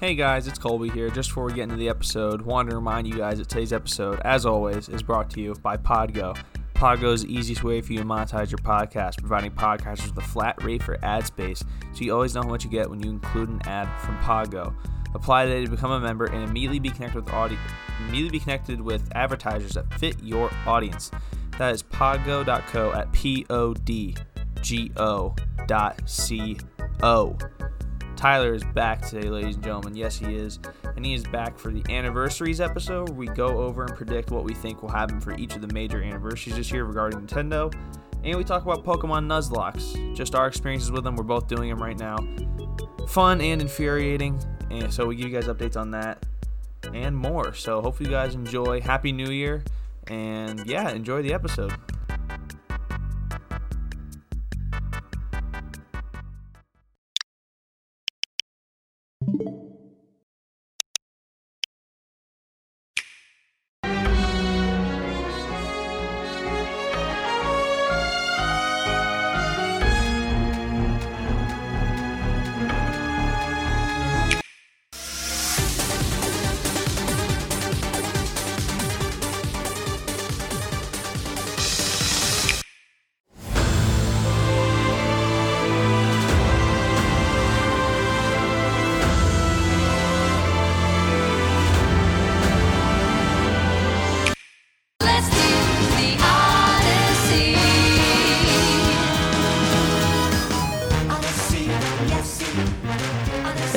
Hey guys, it's Colby here. Just before we get into the episode, wanted to remind you guys that today's episode, as always, is brought to you by Podgo. Podgo is the easiest way for you to monetize your podcast, providing podcasters with a flat rate for ad space, so you always know how much you get when you include an ad from Podgo. Apply today to become a member and immediately be connected with audi- immediately be connected with advertisers that fit your audience. That is podgo.co at p o d g o dot c o. Tyler is back today, ladies and gentlemen. Yes, he is. And he is back for the anniversaries episode where we go over and predict what we think will happen for each of the major anniversaries this year regarding Nintendo. And we talk about Pokemon Nuzlockes, just our experiences with them. We're both doing them right now. Fun and infuriating. And so we give you guys updates on that and more. So hopefully you guys enjoy. Happy New Year. And yeah, enjoy the episode.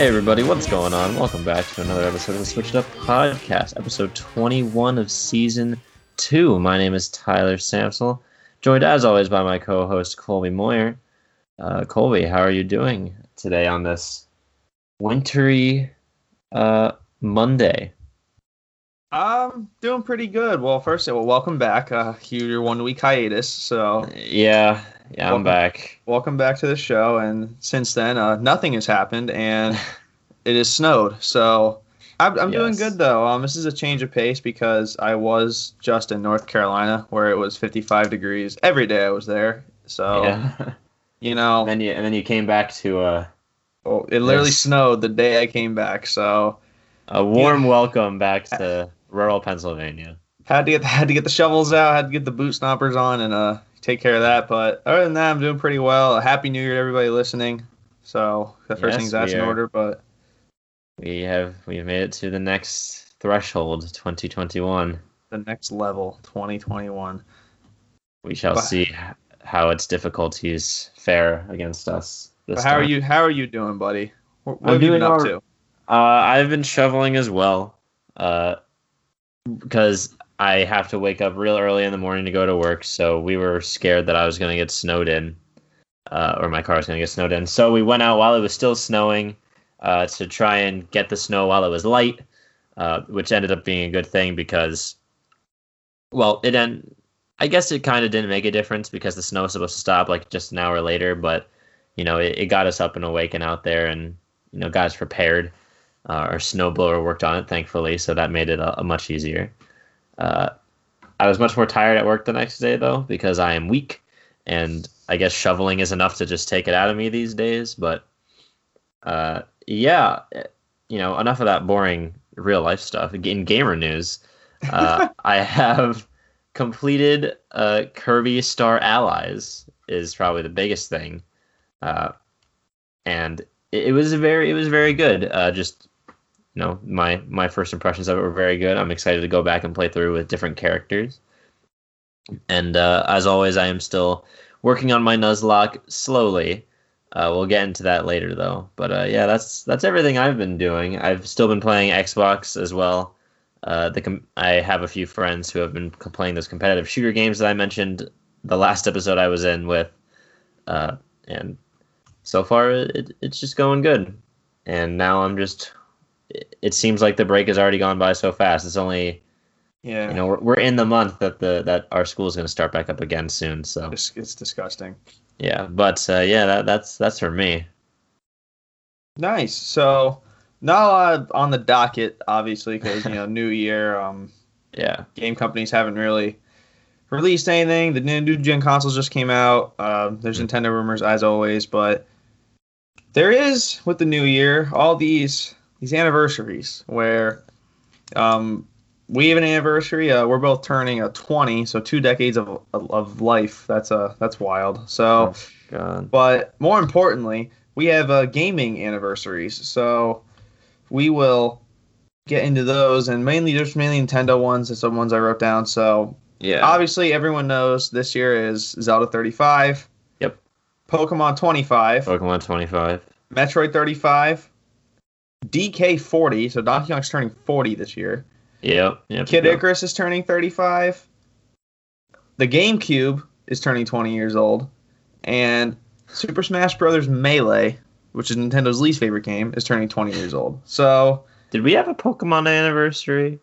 Hey everybody, what's going on? Welcome back to another episode of the Switch It Up Podcast, episode 21 of season 2. My name is Tyler Samsel, joined as always by my co-host Colby Moyer. Uh, Colby, how are you doing today on this wintry uh, Monday? Um, doing pretty good. Well, first, well, welcome back. Uh, your one week hiatus. So, Yeah, yeah, I'm Welcome. back. welcome back to the show. And since then, uh, nothing has happened, and it has snowed. So, I'm, I'm doing good though. Um, this is a change of pace because I was just in North Carolina where it was 55 degrees every day. I was there. So, Yeah, you know, and then you and then you came back to a oh, it literally Yes. snowed the day I came back. So, a warm welcome back to rural Pennsylvania. had to get had to get the shovels out, had to get the boot stompers on, and uh take care of that. But other than that, I'm doing pretty well. Happy New Year to everybody listening. So the first Yes, things that's in order, but We have we've made it to the next threshold, 2021. the next level, 2021. We shall But- see how its difficulties fare against us. This But how are you? How are you doing, buddy? What, what have you been doing up all- to? Uh, I've been shoveling as well, uh, because I have to wake up real early in the morning to go to work. So we were scared that I was going to get snowed in, uh, or my car was going to get snowed in. So we went out while it was still snowing uh, to try and get the snow while it was light, uh, which ended up being a good thing because, well, it en- I guess it kind of didn't make a difference because the snow was supposed to stop like just an hour later, but you know it, it got us up and awake and out there and you know got us prepared uh, our snowblower worked on it thankfully so that made it a, a much easier uh, i was much more tired at work the next day though because i am weak and i guess shoveling is enough to just take it out of me these days but uh, yeah eh, you know enough of that boring real life stuff in gamer news uh, i have completed uh, kirby star allies is probably the biggest thing uh, and it, it was very it was very good. Uh, just you know, my my first impressions of it were very good. I'm excited to go back and play through with different characters. And uh, as always, I am still working on my Nuzlocke slowly. Uh, we'll get into that later, though. But uh, yeah, that's that's everything I've been doing. I've still been playing Xbox as well. Uh, the com- I have a few friends who have been playing those competitive shooter games that I mentioned the last episode I was in with, uh, and so far it, it's just going good and now i'm just it, seems like the break has already gone by so fast it's only Yeah, you know we're, we're in the month that the that our school is going to start back up again soon so it's, it's disgusting. yeah but uh, yeah that, that's that's for me Nice. So not a lot on the docket, obviously, because you know, New Year. Um, yeah game companies haven't really released anything. The new gen consoles just came out. Um, there's Nintendo rumors as always, but there is with the new year all these these anniversaries where um, we have an anniversary. Uh, we're both turning a 20, so two decades of, of, life. That's uh, that's wild. So, God. but more importantly, we have uh, gaming anniversaries. So we will get into those, and mainly just mainly Nintendo ones. and some ones I wrote down. So Yeah. obviously, everyone knows this year is Zelda 35. Yep. Pokemon 25. Pokemon 25. Metroid 35. DK 40. So Donkey Kong's turning 40 this year. Yep. Yep. Kid yep. Icarus is turning 35. The GameCube is turning 20 years old. And Super Smash Bros. Melee, which is Nintendo's least favorite game, is turning 20 years old. So Did we have a Pokemon anniversary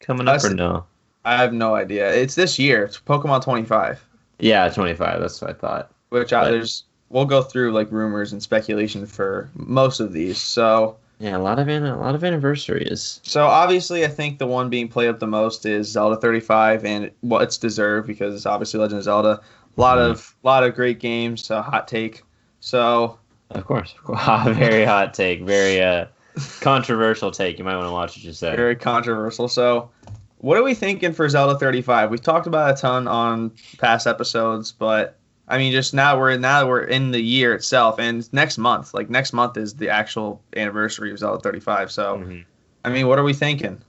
coming up or no? I have no idea. It's this year. It's Pokemon 25, Yeah, 25. That's what I thought. which I, there's we'll go through like rumors and speculation for most of these. So Yeah, a lot of an- a lot of anniversaries. So obviously, I think the one being played up the most is Zelda 35, and well, it's deserved because it's obviously Legend of Zelda. A lot Mhm. of lot of great games. A hot take. So Of course. Very hot take. Very uh controversial take. You might want to watch what you say. very controversial. So, what are we thinking for Zelda 35? We've talked about it a ton on past episodes, but I mean, just now we're now we're in the year itself, and next month, like next month, is the actual anniversary of Zelda 35. So, Mhm. I mean, what are we thinking?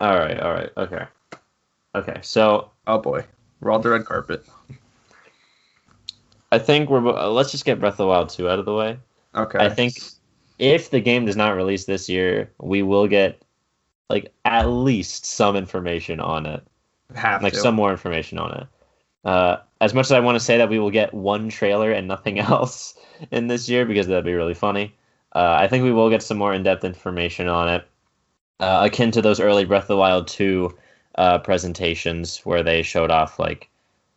All right. All right. Okay. Okay. So Oh boy, we're all the red carpet. I think we're. uh, Let's just get Breath of the Wild 2 out of the way. Okay, I think if the game does not release this year, we will get like at least some information on it. have like to. some more information on it. Uh, as much as I want to say that we will get one trailer and nothing else in this year because that'd be really funny, uh, I think we will get some more in-depth information on it, uh, akin to those early Breath of the Wild two uh, presentations where they showed off like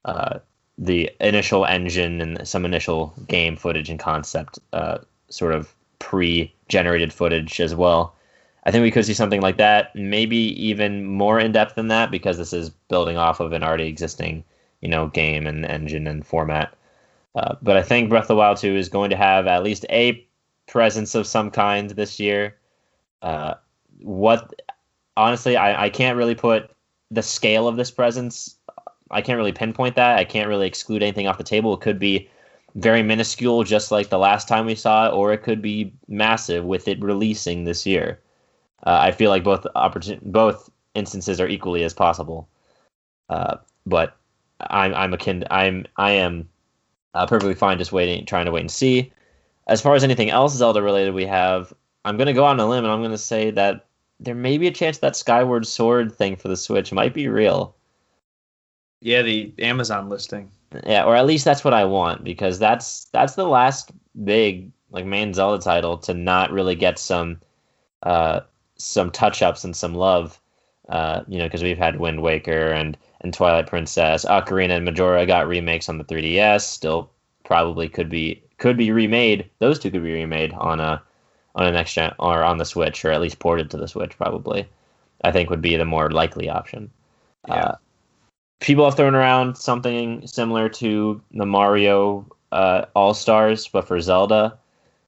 uh, the initial engine and some initial game footage and concept, uh, sort of pre-generated footage as well. I think we could see something like that, maybe even more in depth than that, because this is building off of an already existing, you know, game and engine and format. Uh, but I think Breath of the Wild 2 is going to have at least a presence of some kind this year. Uh, what, honestly, I, I can't really put the scale of this presence. I can't really pinpoint that. I can't really exclude anything off the table. It could be very minuscule, just like the last time we saw it, or it could be massive with it releasing this year. Uh, I feel like both opportun- both instances are equally as possible. Uh, but I'm I'm akin I'm I am uh, perfectly fine just waiting, trying to wait and see. As far as anything else Zelda related we have, I'm gonna go on a limb and I'm gonna say that there may be a chance that Skyward Sword thing for the Switch might be real. yeah, the Amazon listing. Yeah, or at least that's what I want because that's that's the last big like main Zelda title to not really get some uh some touch ups and some love. Uh, you know, because we've had Wind Waker and and Twilight Princess, Ocarina and Majora got remakes on the 3DS. Still, probably could be could be remade. Those two could be remade on a on a next gen or on the Switch, or at least ported to the Switch. Probably, I think would be the more likely option. Yeah. Uh, people have thrown around something similar to the Mario uh, All Stars, but for Zelda.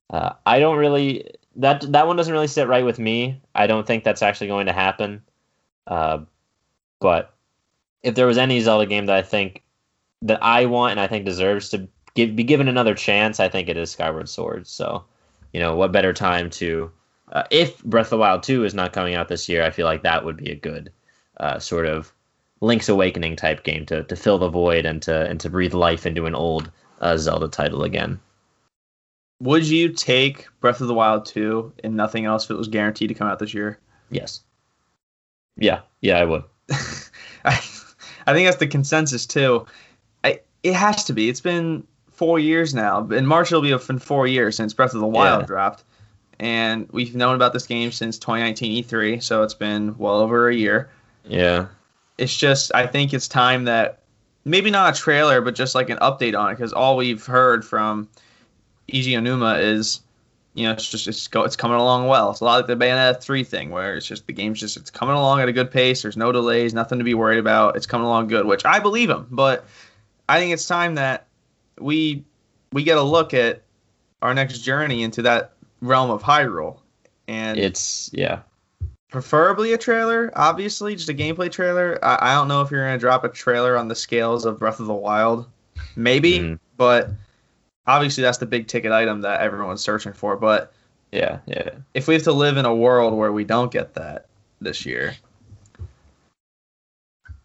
Uh, I don't really that that one doesn't really sit right with me. I don't think that's actually going to happen. Uh, but if there was any Zelda game that I think that I want and I think deserves to give, be given another chance, I think it is Skyward Sword. So, you know, what better time to uh, if Breath of the Wild 2 is not coming out this year, I feel like that would be a good uh, sort of Link's Awakening type game to, to fill the void and to and to breathe life into an old uh, Zelda title again. Would you take Breath of the Wild 2 and nothing else if it was guaranteed to come out this year? Yes. Yeah, yeah, I would. I, I think that's the consensus too. I, it has to be. It's been four years now. In March, it'll be been four years since Breath of the Wild Yeah. dropped, and we've known about this game since 2019 E3. So it's been well over a year. Yeah. It's just I think it's time that maybe not a trailer, but just like an update on it, because all we've heard from Eiji Aonuma is. You know, it's just it's go it's coming along well. It's a lot like the Bayonetta three thing, where it's just the game's just it's coming along at a good pace. There's no delays, nothing to be worried about. It's coming along good, which I believe him. But I think it's time that we we get a look at our next journey into that realm of Hyrule, and It's yeah. preferably a trailer. Obviously, just a gameplay trailer. I, I don't know if you're gonna drop a trailer on the scales of Breath of the Wild, maybe, Mhm. but obviously that's the big ticket item that everyone's searching for. But Yeah, yeah. if we have to live in a world where we don't get that this year,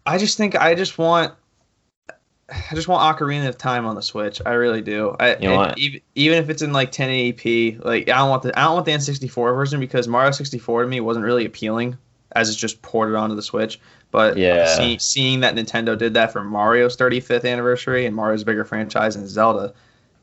I just think I just want. I just want Ocarina of Time on the Switch. I really do. I, You know? Even, even if it's in like 1080p, like I don't want the I don't want the N64 version because Mario 64 to me wasn't really appealing as it's just ported onto the Switch. But Yeah. see, seeing that Nintendo did that for Mario's 35th anniversary and Mario's bigger franchise and Zelda,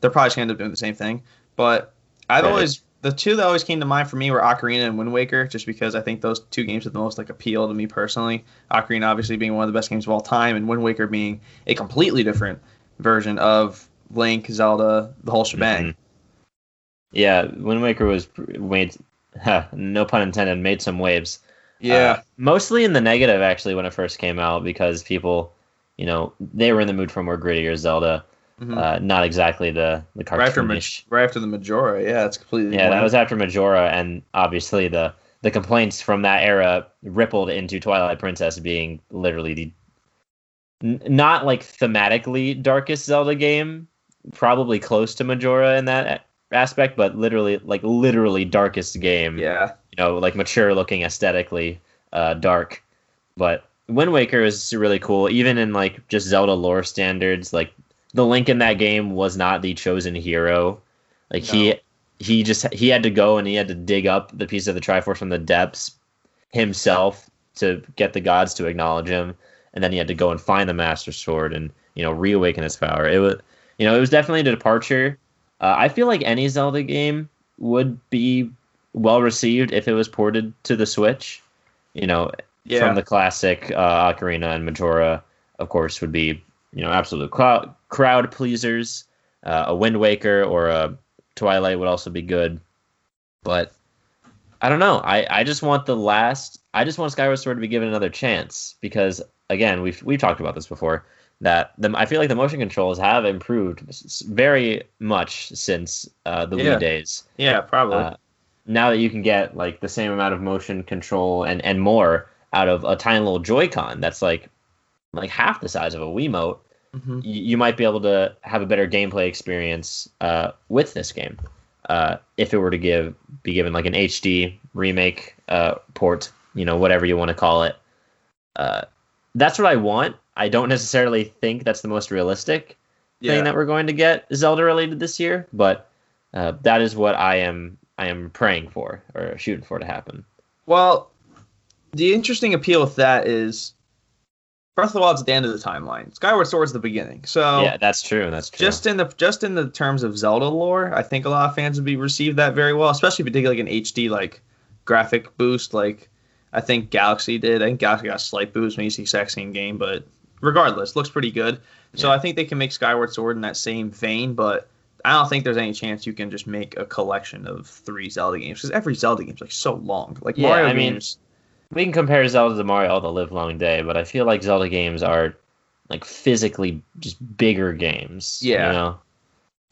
they're probably just gonna end up doing the same thing. But I've Right. always the two that always came to mind for me were Ocarina and Wind Waker, just because I think those two games have the most like appeal to me personally. Ocarina obviously being one of the best games of all time, and Wind Waker being a completely different version of Link, Zelda, the whole shebang. Mhm. Yeah, Wind Waker was made, huh, no pun intended, made some waves. Yeah, Uh, mostly in the negative actually when it first came out because people, you know, they were in the mood for more grittier Zelda, Mhm. uh, not exactly the the right after right after the Majora. Yeah, it's completely Yeah, that was after Majora, and obviously the the complaints from that era rippled into Twilight Princess being literally the n- not like thematically darkest Zelda game, probably close to Majora in that aspect, but literally like literally darkest game. yeah. You know, like mature looking aesthetically, uh, dark. But Wind Waker is really cool, even in like just Zelda lore standards. Like the Link in that game was not the chosen hero. Like he No. he just he had to go and he had to dig up the piece of the Triforce from the depths himself to get the gods to acknowledge him, and then he had to go and find the Master Sword and you know reawaken his power. It was you know it was definitely a departure. Uh, I feel like any Zelda game would be well received if it was ported to the Switch. You know, Yeah. from the classic uh, Ocarina and Majora, of course, would be you know absolute crowd crowd pleasers. Uh, a Wind Waker or a Twilight would also be good, but I don't know. I, I just want the last. I just want Skyward Sword to be given another chance because again, we've we've talked about this before. That the I feel like the motion controls have improved very much since uh, the Yeah. Wii days yeah, probably. uh, now that you can get like the same amount of motion control and and more out of a tiny little Joy-Con that's like like half the size of a Wiimote, Mhm. you, you might be able to have a better gameplay experience uh, with this game uh, if it were to give be given like an HD remake uh, port, you know, whatever you want to call it. Uh, that's what I want. I don't necessarily think that's the most realistic Yeah. thing that we're going to get Zelda related this year, but uh, that is what I am I am praying for or shooting for to happen. Well, the interesting appeal with that is Breath of the Wild's at the end of the timeline. Skyward Sword's the beginning. So yeah, that's true. That's true. just in the just in the terms of Zelda lore, I think a lot of fans would be received that very well, especially if you take like an HD like graphic boost, like I think Galaxy did. I think Galaxy got a slight boost, maybe it's the exact same game, but regardless, looks pretty good. So Yeah. I think they can make Skyward Sword in that same vein, but I don't think there's any chance you can just make a collection of three Zelda games because every Zelda game's like so long. Like Yeah, Mario I mean, games. We can compare Zelda to Mario all the live long day, but I feel like Zelda games are like physically just bigger games. Yeah. You know?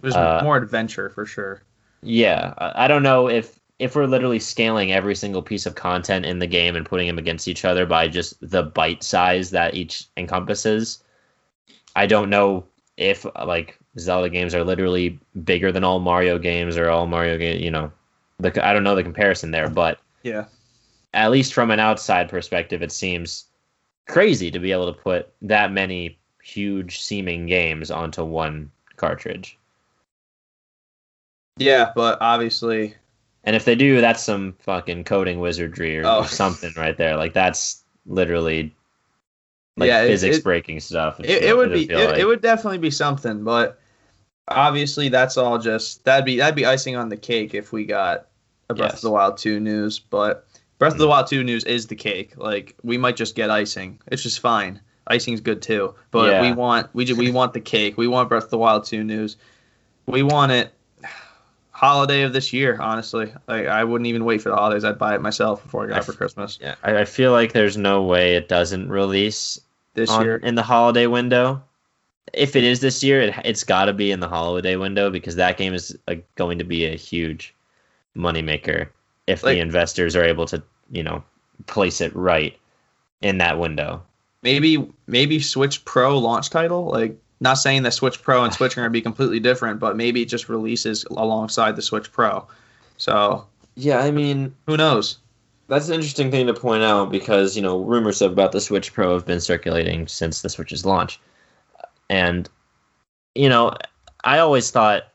There's uh, more adventure for sure. Yeah. I, I don't know if if we're literally scaling every single piece of content in the game and putting them against each other by just the bite size that each encompasses. I don't know if like Zelda games are literally bigger than all Mario games or all Mario games. You know, the, I don't know the comparison there, but Yeah. At least from an outside perspective, it seems crazy to be able to put that many huge seeming games onto one cartridge. Yeah, but obviously And if they do, that's some fucking coding wizardry or, Oh. or something right there. Like that's literally like Yeah, physics it- breaking stuff. it, it would be it, like- it would definitely be something, but obviously that's all just that'd be that'd be icing on the cake if we got a Breath Yes. of the Wild 2 news, but Breath of the Mhm. Wild 2 news is the cake. Like we might just get icing. It's just fine. Icing's good too, but Yeah. we want we we want the cake. We want Breath of the Wild 2 news. We want it holiday of this year, honestly. Like I wouldn't even wait for the holidays. I'd buy it myself before I got I it for Christmas Yeah, I, I feel like there's no way it doesn't release this on, year. in the holiday window. If it is this year, it, it's got to be in the holiday window because that game is going to be a huge moneymaker if Like- the investors are able to, you know, place it right in that window. maybe maybe Switch Pro launch title. Like not saying that Switch Pro and Switch are gonna be completely different, but maybe it just releases alongside the Switch Pro. So Yeah, I mean, who knows? that's an interesting thing to point out because you know rumors about the Switch Pro have been circulating since the Switch's launch, and you know, I always thought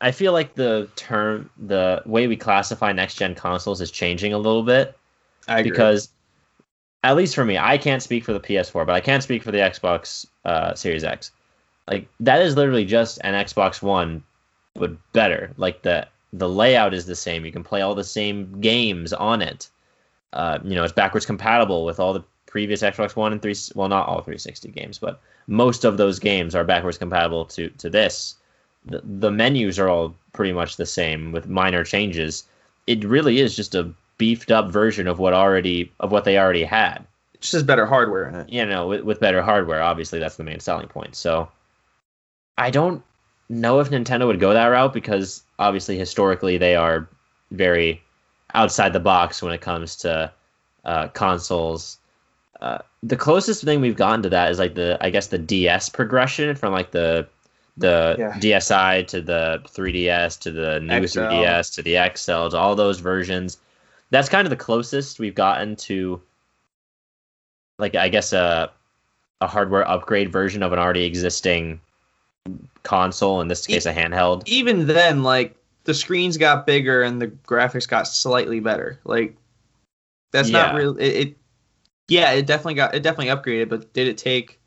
I feel like the term, the way we classify next gen consoles is changing a little bit I agree. because, at least for me, I can't speak for the PS4, but I can speak for the Xbox uh, Series X. Like that is literally just an Xbox One, but better. Like the the layout is the same. You can play all the same games on it. Uh, you know, it's backwards compatible with all the previous Xbox One and three. Well, not all 360 games, but most of those games are backwards compatible to to this. The, the menus are all pretty much the same with minor changes. It really is just a beefed up version of what already of what they already had. it just has better hardware in it. You know, with, with better hardware. Obviously, that's the main selling point. So, I don't know if Nintendo would go that route because obviously historically they are very outside the box when it comes to uh, consoles. Uh, the closest thing we've gotten to that is like the I guess the DS progression from like the the Yeah. DSi to the 3DS to the new XL. 3DS to the XL to all those versions. That's kind of the closest we've gotten to like I guess a a hardware upgrade version of an already existing console in this case a handheld. Even then, like the screens got bigger and the graphics got slightly better. Like that's not Yeah. real. It, it yeah, it definitely got it definitely upgraded, but did it take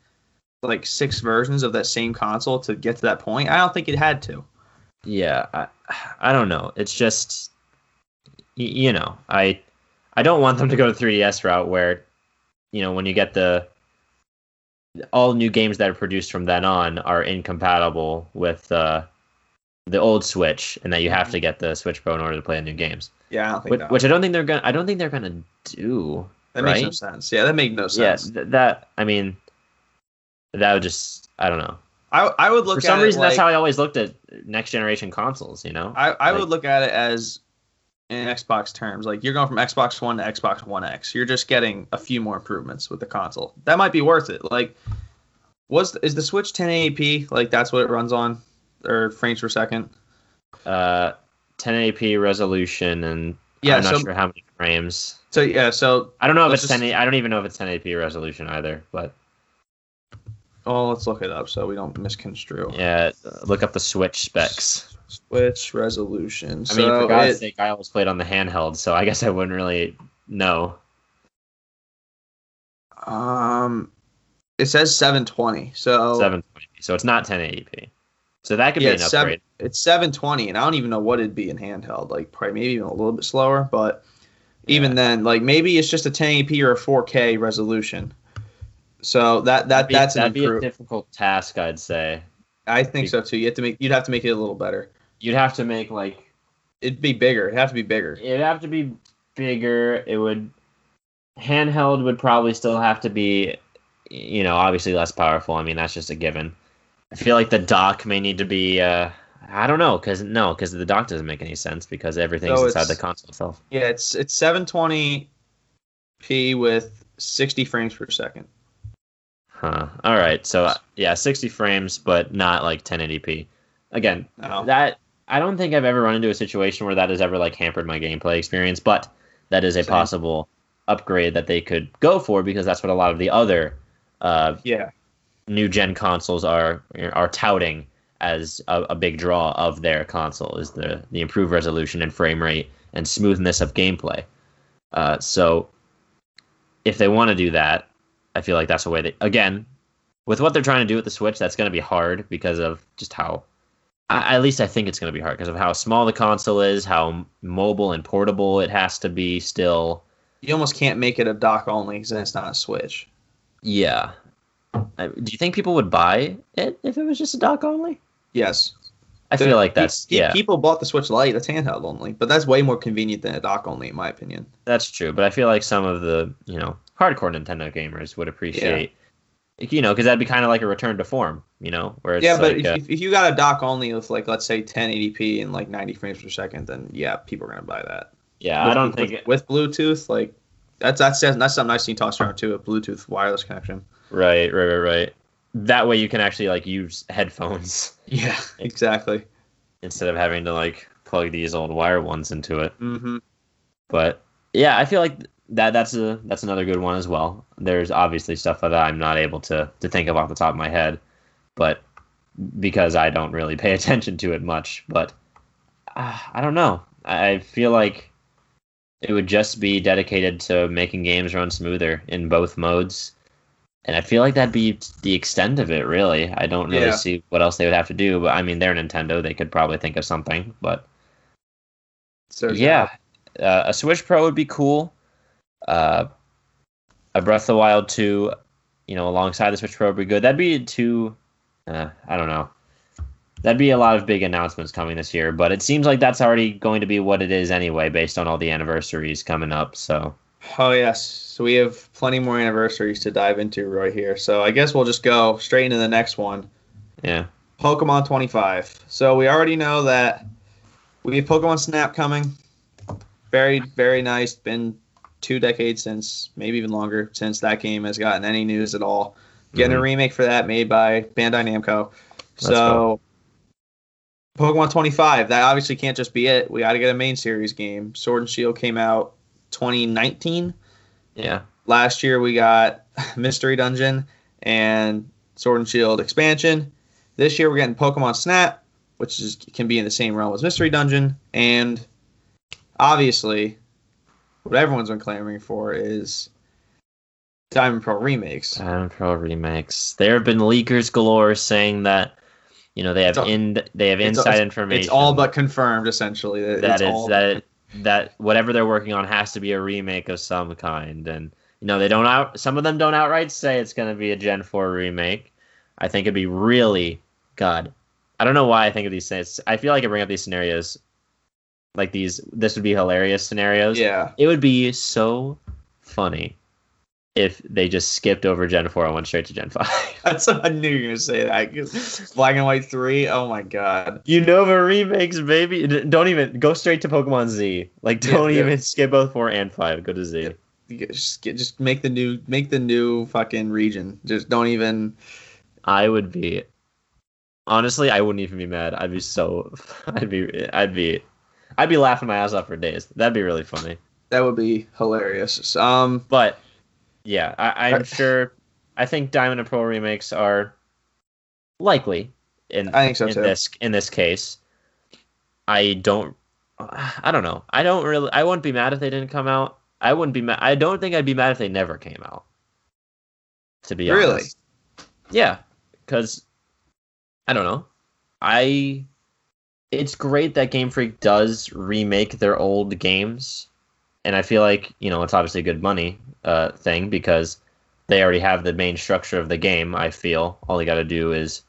like six versions of that same console to get to that point? I don't think it had to. Yeah, I, I don't know. It's just, y- you know, I, I don't want them to go the 3DS route where, you know, when you get the, all new games that are produced from then on are incompatible with uh, the old Switch, and that you have to get the Switch Pro in order to play the new games. Yeah, I don't think Which, which I don't think they're gonna. I don't think they're gonna do. that makes no sense. Yeah, that makes no Yeah, sense. th- that. I mean, that would just. I don't know. I I would look For some at reason, it that's how I always looked at next generation consoles. You know. I, I Like- would look at it as in Xbox terms. Like you're going from Xbox One to Xbox One X. You're just getting a few more improvements with the console. That might be worth it. Like, was is the Switch 1080p? Like that's what it runs on, or frames per second? uh 1080p resolution and Yeah. I'm not so sure how many frames. so yeah. So I don't know if it's just- 10. I don't even know if it's 1080p resolution either. But oh, let's look it up so we don't misconstrue. yeah, look up the Switch specs. Switch resolution. I mean, for God's it- sake, I always played on the handheld, so I guess I wouldn't really know. um, it says 720. So 720, so it's not 1080p. So that could yeah, be an it's seven, upgrade. it's 720, and I don't even know what it'd be in handheld. Like probably maybe even a little bit slower, but even Yeah. then, like maybe it's just a 1080p or a 4K resolution. So that that be, that's an that'd be a difficult task, I'd say. I think so too. You have to make you'd have to make it a little better. You'd have to make like It'd be bigger. It'd have to be bigger. It'd have to be bigger. It would handheld would probably still have to be, you know, obviously less powerful. I mean, that's just a given. I feel like the dock may need to be. Uh, I don't know, cause no, because the dock doesn't make any sense because everything's So inside the console itself. Yeah, it's it's 720p with 60 frames per second. Huh. All right. So uh, yeah, 60 frames, but not like 1080p. Again, No. that I don't think I've ever run into a situation where that has ever like hampered my gameplay experience, but that is a Same. possible upgrade that they could go for because that's what a lot of the other uh, Yeah. new gen consoles are are touting as a, a big draw of their console is the the improved resolution and frame rate and smoothness of gameplay. Uh, so if they want to do that, I feel like that's a way that again with what they're trying to do with the Switch, that's going to be hard because of just how. I, at least I think it's going to be hard because of how small the console is, how mobile and portable it has to be. Still, You almost can't make it a dock only because it's not a Switch. yeah. I, do you think people would buy it if it was just a dock only? Yes. I feel like that's yeah, People bought the Switch Lite. That's handheld only, but that's way more convenient than a dock only, in my opinion. that's true. But I feel like some of the you know hardcore Nintendo gamers would appreciate you know, because that'd be kind of like a return to form, you know, where it's yeah, but like, if, uh, if- if you got a dock only with like let's say 1080p and like 90 frames per second, then yeah, people are gonna buy that. yeah, With- I don't with, think with, Bluetooth like that's that's that's something I've seen tossed around too. A Bluetooth wireless connection. right, right, right, right. That way you can actually like use headphones Yeah, exactly. instead of having to like plug these old wire ones into it. Mm-hmm. But yeah, I feel like that that's a that's another good one as well. There's obviously stuff that I'm not able to to think of off the top of my head, but because I don't really pay attention to it much. But uh, I don't know. I I feel like it would just be dedicated to making games run smoother in both modes. And I feel like that'd be the extent of it, really. I don't really Yeah. see what else they would have to do. But I mean, they're Nintendo; they could probably think of something. But So yeah, uh, a Switch Pro would be cool. Uh, a Breath of the Wild 2, you know, alongside the Switch Pro would be good. That'd be two. Uh, I don't know. That'd be a lot of big announcements coming this year, but it seems like that's already going to be what it is anyway, based on all the anniversaries coming up. So Oh yes. So we have plenty more anniversaries to dive into right here. So I guess we'll just go straight into the next one. yeah, Pokemon 25. So we already know that we have Pokemon Snap coming. Very, very nice. Been two decades since, maybe even longer, since that game has gotten any news at all. Getting a Mhm. remake for that made by Bandai Namco. Let's so Pokemon 25, that obviously can't just be it. We got to get a main series game. Sword and Shield came out 2019 yeah, last year we got Mystery Dungeon and Sword and Shield expansion. This year we're getting Pokemon Snap, which is can be in the same realm as Mystery Dungeon, and obviously, what everyone's been clamoring for is Diamond Pearl remakes. Diamond Pearl remakes. There have been leakers galore saying that you know they have all- in they have inside it's- information. It's all but confirmed, essentially. That that is that it, that whatever they're working on has to be a remake of some kind and you know they don't out some of them don't outright say it's going to be a gen 4 remake i think it'd be really god i don't know why i think of these things i feel like i bring up these scenarios like these this would be hilarious scenarios yeah. it would be so funny if they just skipped over gen 4 and went straight to gen 5 That's I knew you were gonna say that. Black and White Three. Oh my god. Unova remakes, baby. Don't even go straight to Pokemon Z. Like, don't yeah. even skip both four and five. Go to Z. Get- Just just make the new make the new fucking region. Just don't even. I would be honestly, I wouldn't even be mad. I'd be so I'd be I'd be I'd be laughing my ass off for days. That'd be really funny. That would be hilarious. Um, But yeah, I, I'm sure I think Diamond and Pearl remakes are likely in I think so in too. this in this case. I don't I don't know. I don't really I wouldn't be mad if they didn't come out. I wouldn't be mad I don't think I'd be mad if they never came out. To be Really? honest. Really? Yeah, cuz I don't know. I it's great that Game Freak does remake their old games. And I feel like, you know, it's obviously a good money uh, thing because they already have the main structure of the game, I feel. All they got to do is.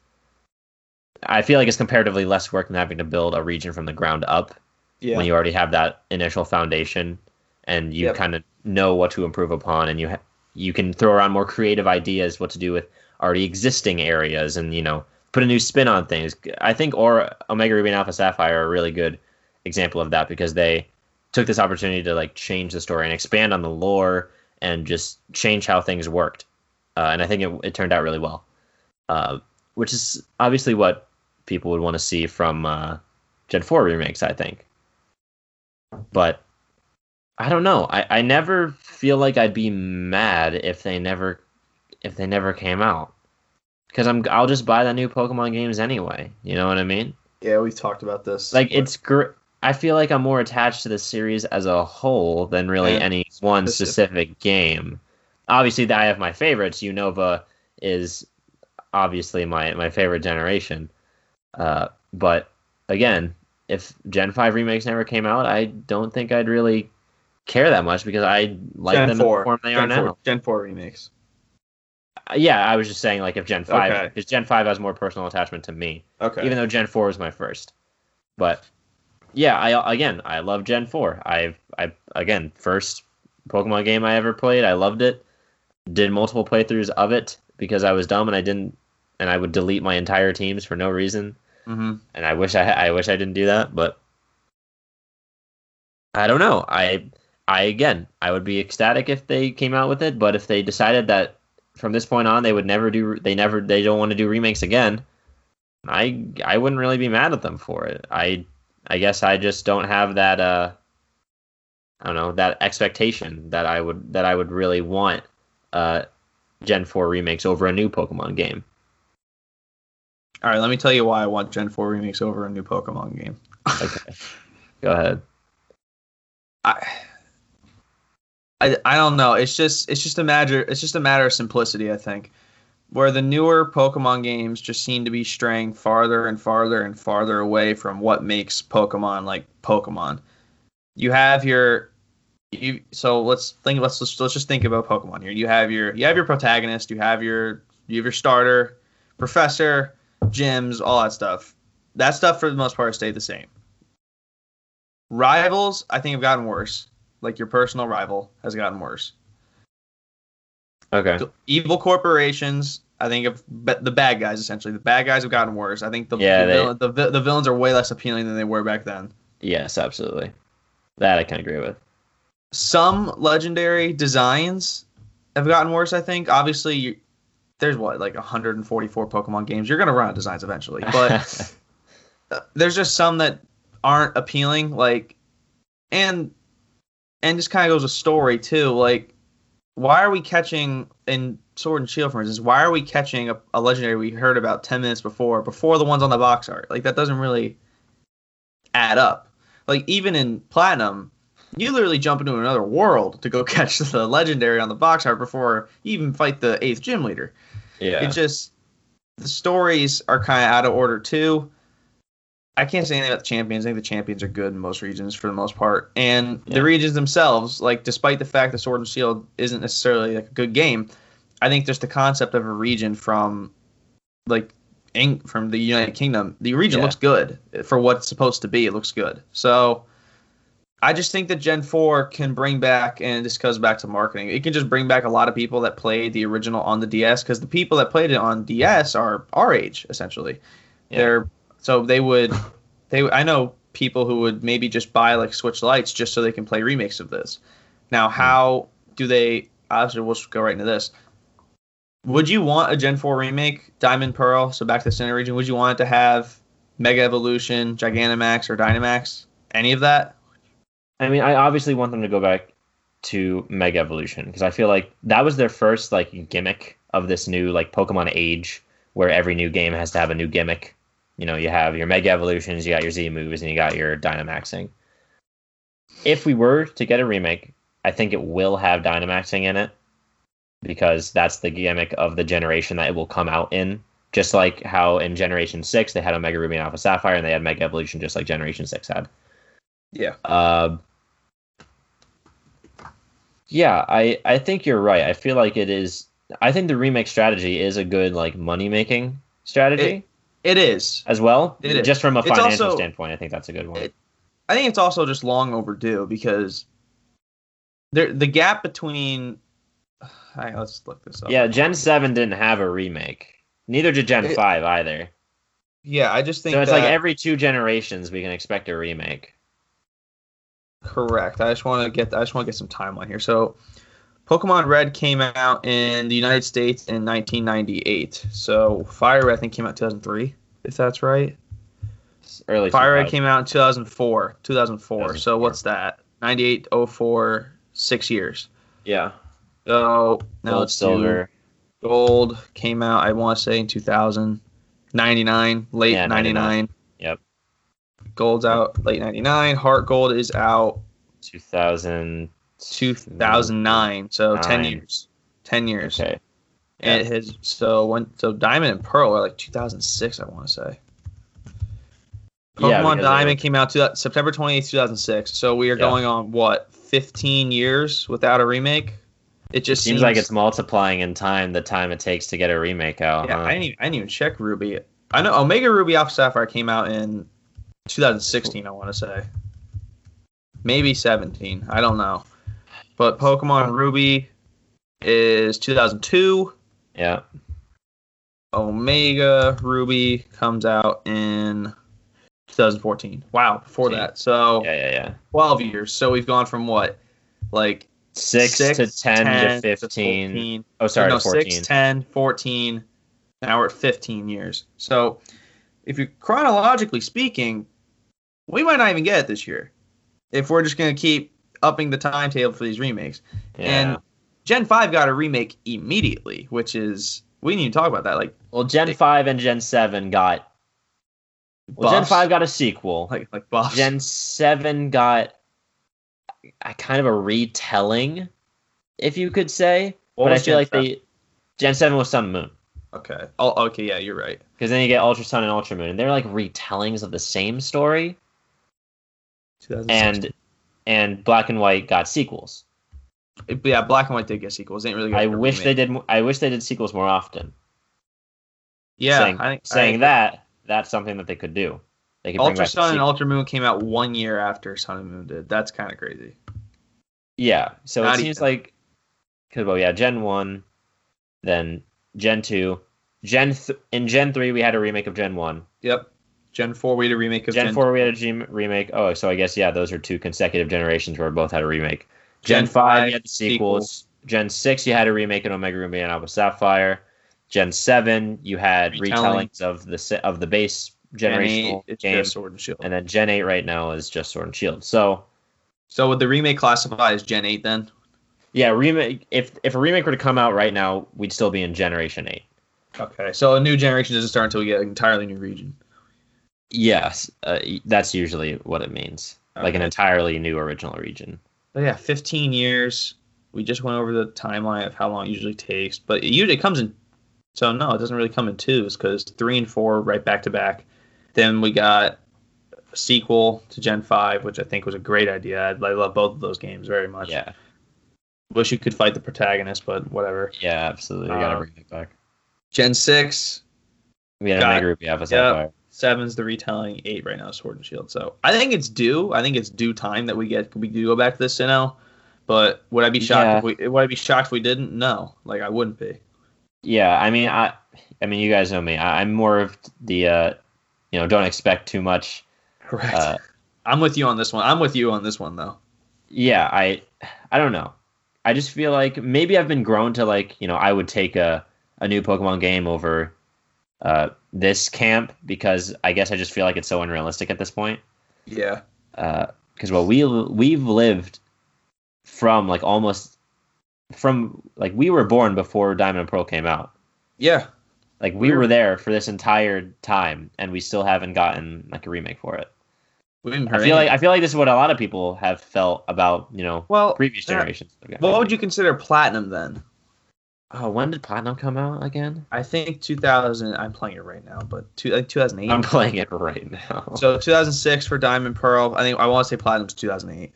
I feel like it's comparatively less work than having to build a region from the ground up yeah, when you already have that initial foundation and you Yep. kind of know what to improve upon and you ha- you can throw around more creative ideas what to do with already existing areas and you know put a new spin on things. I think or omega ruby and alpha sapphire are a really good example of that because they took this opportunity to like change the story and expand on the lore and just change how things worked. Uh, and i think it, it turned out really well. Uh, which is obviously what people would want to see from uh, gen 4 remakes i think. But I don't know. I, I never feel like I'd be mad if they never if they never came out because I'm I'll just buy the new Pokemon games anyway. You know what I mean? yeah. We've talked about this. Like it's great. I feel like I'm more attached to the series as a whole than really any one specific. specific game. Obviously, I have my favorites. Unova is obviously my my favorite generation. Uh, but again, if Gen Five remakes never came out, I don't think I'd really care that much because I like Gen them in the form they Gen are now. Gen four remakes. Yeah, I was just saying like if Gen Five, Okay. because Gen Five has more personal attachment to me Okay. even though Gen 4 was my first. But yeah, I again, I love Gen 4. I've I again, first Pokemon game I ever played. I loved it. Did multiple playthroughs of it. because I was dumb and I didn't, and I would delete my entire teams for no reason. Mm-hmm. And I wish I I wish I didn't do that, but I don't know. I I again I would be ecstatic if they came out with it, but if they decided that from this point on they would never do they never they don't want to do remakes again, I I wouldn't really be mad at them for it. I I guess I just don't have that uh I don't know that expectation that I would that I would really want uh Gen 4 remakes over a new Pokemon game. All right, let me tell you why I want Gen 4 remakes over a new Pokemon game. Okay. Go ahead. I, I I don't know. It's just it's just a matter it's just a matter of simplicity, I think. Where the newer Pokemon games just seem to be straying farther and farther and farther away from what makes Pokemon like Pokemon. You have your you so let's think let's let's, let's just think about Pokemon here. You have your you have your protagonist, you have your you have your starter, professor, gyms, all that stuff. That stuff for the most part stayed the same. Rivals, I think, have gotten worse. Like your personal rival has gotten worse. Okay. Evil corporations, I think, of the bad guys essentially. The bad guys have gotten worse. I think the Yeah, the, they- villain, the, the villains are way less appealing than they were back then. Yes, absolutely. That I can agree with. Some legendary designs have gotten worse. I think. Obviously, you, there's what like 144 Pokemon games. You're gonna run out of designs eventually, but there's just some that aren't appealing like and and just kind of goes a story too like why are we catching in sword and shield for instance why are we catching a, a legendary we heard about 10 minutes before before the ones on the box art like that doesn't really add up like even in platinum you literally jump into another world to go catch the legendary on the box art before you even fight the eighth gym leader yeah. it just the stories are kind of out of order too. I can't say anything about the champions. I think the champions are good in most regions for the most part, and Yeah. the regions themselves, like despite the fact that Sword and Shield isn't necessarily like a good game, I think just the concept of a region from like from the United Kingdom, the region Yeah. looks good for what it's supposed to be. It looks good. So I just think that Gen 4 can bring back, and this goes back to marketing, it can just bring back a lot of people that played the original on the DS because the people that played it on DS are our age, essentially. Yeah. They're so they would, they I know people who would maybe just buy like Switch Lites just so they can play remakes of this. Now, hmm. how do they? Obviously, we'll just go right into this. Would you want a Gen 4 remake, Diamond Pearl, so back to the Sinnoh region? Would you want it to have Mega Evolution, Gigantamax, or Dynamax? Any of that? I mean, I obviously want them to go back to Mega Evolution because I feel like that was their first like gimmick of this new like Pokemon age where every new game has to have a new gimmick. You know, you have your Mega Evolutions, you got your Z moves, and you got your Dynamaxing. If we were to get a remake, I think it will have Dynamaxing in it because that's the gimmick of the generation that it will come out in. Just like how in Generation 6 they had Omega Ruby and Alpha Sapphire and they had Mega Evolution just like Generation 6 had. Yeah. Uh, yeah, I I think you're right. I feel like it is. I think the remake strategy is a good like money making strategy It is. as well. it is. Just from a financial also- standpoint, I think that's a good one. it- I think it's also just long overdue because there the gap between. On, let's look this up. yeah, Gen Seven didn't have a remake. Neither did Gen It- Five either. Yeah, I just think So it's that, like every two generations we can expect a remake. correct. I just want to get I just want to get some timeline here. So, Pokemon Red came out in the United States in 1998. So Fire Red I think came out 2003, if that's right. It's early. Fire Red came out in 2004. 2004. So what's that? 98, 04, six years. Yeah. So now Gold, silver. Gold came out, I want to say, in 2000. 99, late Yeah, 99. 99. Yep. Gold's out late 99. Heart Gold is out Two thousand. 2009. So 10 years. 10 years. Okay. And it has, so when, so Diamond and Pearl are like 2006, I want to say. Yeah, Pokemon because Diamond came out to, September 28th, 2006. So we are Yeah. going on, what, 15 years without a remake? It just Seems like it's multiplying in time the time it takes to get a remake out. Yeah, huh? I didn't, even, I didn't even check Ruby. I know Omega Ruby Alpha Sapphire came out in 2016. I want to say, maybe 17. I don't know, but Pokemon Ruby is 2002. Yeah. Omega Ruby comes out in 2014. Wow, before that. So Yeah, yeah, yeah. 12 years. So we've gone from what? Like Six, to 10, 10 to 15. 14. oh, sorry, no, to 14. 6, 10, 14. Now we're at 15 years. So if you're chronologically speaking, we might not even get it this year if we're just going to keep upping the timetable for these remakes. yeah. And Gen 5 got a remake immediately, which is, we need to talk about that. Like, well, Gen 5 and Gen 7 got. Well, Gen 5 got a sequel. like, like buffs. Gen 7 got a kind of a retelling, if you could say. What but I feel Gen like 7? they. Gen 7 was Sun and Moon. Okay. Oh, okay, yeah, you're right. Because then you get Ultra Sun and Ultra Moon. And they're like retellings of the same story. 2016. And and Black and White got sequels. Yeah, Black and White did get sequels. Ain't really. I wish they did. I wish they did sequels more often. Yeah, saying, I think I think that that's something that they could do. They could Ultra Sun and. Ultra Moon came out one year after Sun and Moon did. That's kind of crazy. Yeah, so Not it seems even. like because well, yeah, Gen one, then Gen two, Gen th- in Gen three we had a remake of Gen one. Yep. Gen four we had a remake of Gen, Gen, four we had a G- remake. Oh, so I guess yeah, those are two consecutive generations where both had a remake. Gen Gen, five, five, you had the sequels. Gen six you had a remake in Omega Ruby and Alpha Sapphire. Gen seven you had Retelling. retellings of the of the base Gen generational eight, game, Sword and Shield. and then Gen eight right now is just Sword and Shield. So so would the remake classify as Gen eight then? yeah, remake. If if a remake were to come out right now, we'd still be in Generation eight. Okay. So a new generation doesn't start until we get an entirely new region. Yes, uh, that's usually what it means. Like an entirely new original region. But yeah, 15 years. We just went over the timeline of how long it usually takes, but it usually comes in. So no, it doesn't really come in twos because three and four right back to back. Then we got a sequel to Gen Five, which I think was a great idea. I, I love both of those games very much. Yeah, Wish you could fight the protagonist, but whatever. yeah, absolutely. We gotta Um, bring it back. Gen Six, We had got- a Omega Ruby Alpha Yep. Seven's the retelling. Eight right now, is Sword and Shield. So I think it's due. I think it's due time that we get we do go back to this now. But would I be shocked if we would I be shocked if we didn't? No, like I wouldn't be. Yeah, I mean, I, I mean, you guys know me. I, I'm more of the, uh, you know, don't expect too much. Correct. Uh, I'm with you on this one. I'm with you on this one though. yeah, I, I don't know. I just feel like maybe I've been grown to like, you know, I would take a, a new Pokemon game over, uh, this camp because I guess I just feel like it's so unrealistic at this point. Yeah. because well we we've lived from like almost from like we were born before Diamond and Pearl came out. Yeah. Like we We're- there for this entire time, and we still haven't gotten like a remake for it. I feel like I feel like this is what a lot of people have felt about you know well, previous uh, generations. What would you consider platinum then? Oh, when did Platinum come out again? I think 2000. I'm playing it right now, but two, like 2008. I'm playing it right now. so 2006 for Diamond Pearl. I think I want to say platinum's 2008.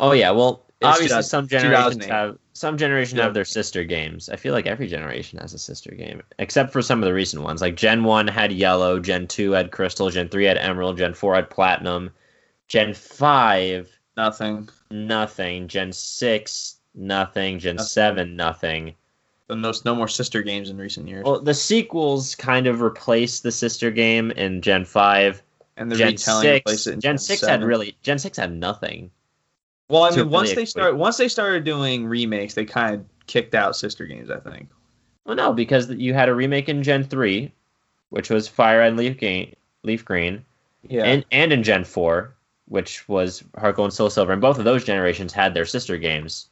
oh yeah, well It's obviously 2000 some generations have some generations Yeah. have their sister games. I feel like every generation has a sister game, except for some of the recent ones. Like Gen One had Yellow, Gen Two had Crystal, Gen Three had Emerald, Gen Four had Platinum, Gen Five Nothing. nothing, Gen Six nothing, Gen Nothing. Seven nothing. And no, no more sister games in recent years. Well, the sequels kind of replaced the sister game in Gen Five. and the Gen retelling Six, replaced it in Gen Six 7. had really Gen Six had nothing. Well, I mean, once really they start, once they started doing remakes, they kind of kicked out sister games. I think. Well, no, because you had a remake in Gen three, which was Fire and Leaf Green, Leaf Green, Yeah. and and in Gen four, which was Heart and Soul Silver, and both of those generations had their sister games.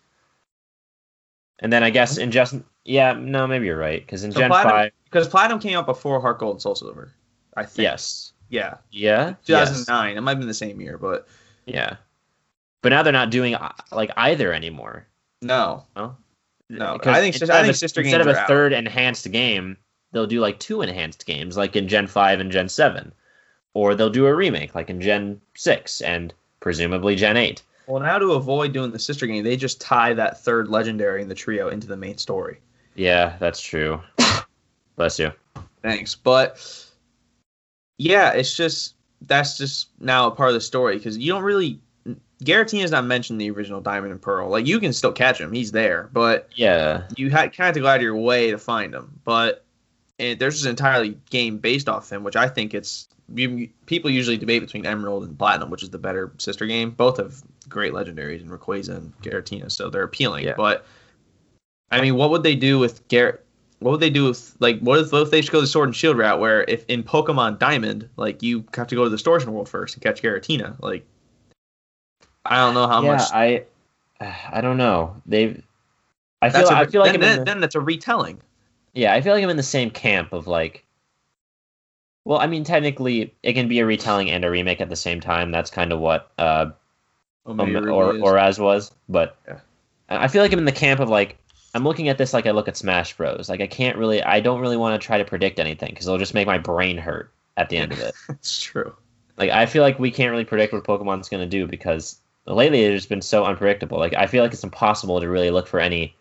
And then I guess in just yeah, no, maybe you're right because in So Gen Platinum- five, because Platinum came out before Heart Gold and Soul Silver. I think. yes, Yeah. yeah, yes, 2009. It might have been the same year, but yeah. But now they're not doing uh, like either anymore. no. No, No, I think instead I of think a- sister instead of a out. third enhanced game, they'll do like two enhanced games, like in Gen five and Gen seven, or they'll do a remake, like in Gen six and presumably Gen eight. Well, now to avoid doing the sister game, they just tie that third legendary in the trio into the main story. Yeah, that's true. Bless you. Thanks, but yeah, it's just that's just now a part of the story because you don't really. Giratina's not mentioned in the original Diamond and Pearl. Like you can still catch him; he's there, but Yeah, you had kind of to go out of your way to find him. But and there's just an entirely game based off him, which I think it's you, people usually debate between Emerald and Platinum, which is the better sister game. Both have great legendaries in Rayquaza and Garatina, so they're appealing. Yeah. But I mean, what would they do with Garrett? What would they do with like what if, if they should go the Sword and Shield route, where if in Pokemon Diamond, like you have to go to the Distortion World first and catch Giratina, like I don't know how yeah, much. I I don't know. They've I feel a, I feel like then, then, the- then that's a retelling. Yeah, I feel like I'm in the same camp of like. Well, I mean, technically, it can be a retelling and a remake at the same time. That's kind of what uh, Omega um, or as was. But Yeah. I feel like I'm in the camp of like I'm looking at this like I look at Smash Bros. Like I can't really, I don't really want to try to predict anything because it'll just make my brain hurt at the end of it. it's true. like I feel like we can't really predict what Pokemon's going to do because lately it's been so unpredictable. Like I feel like it's impossible to really look for any.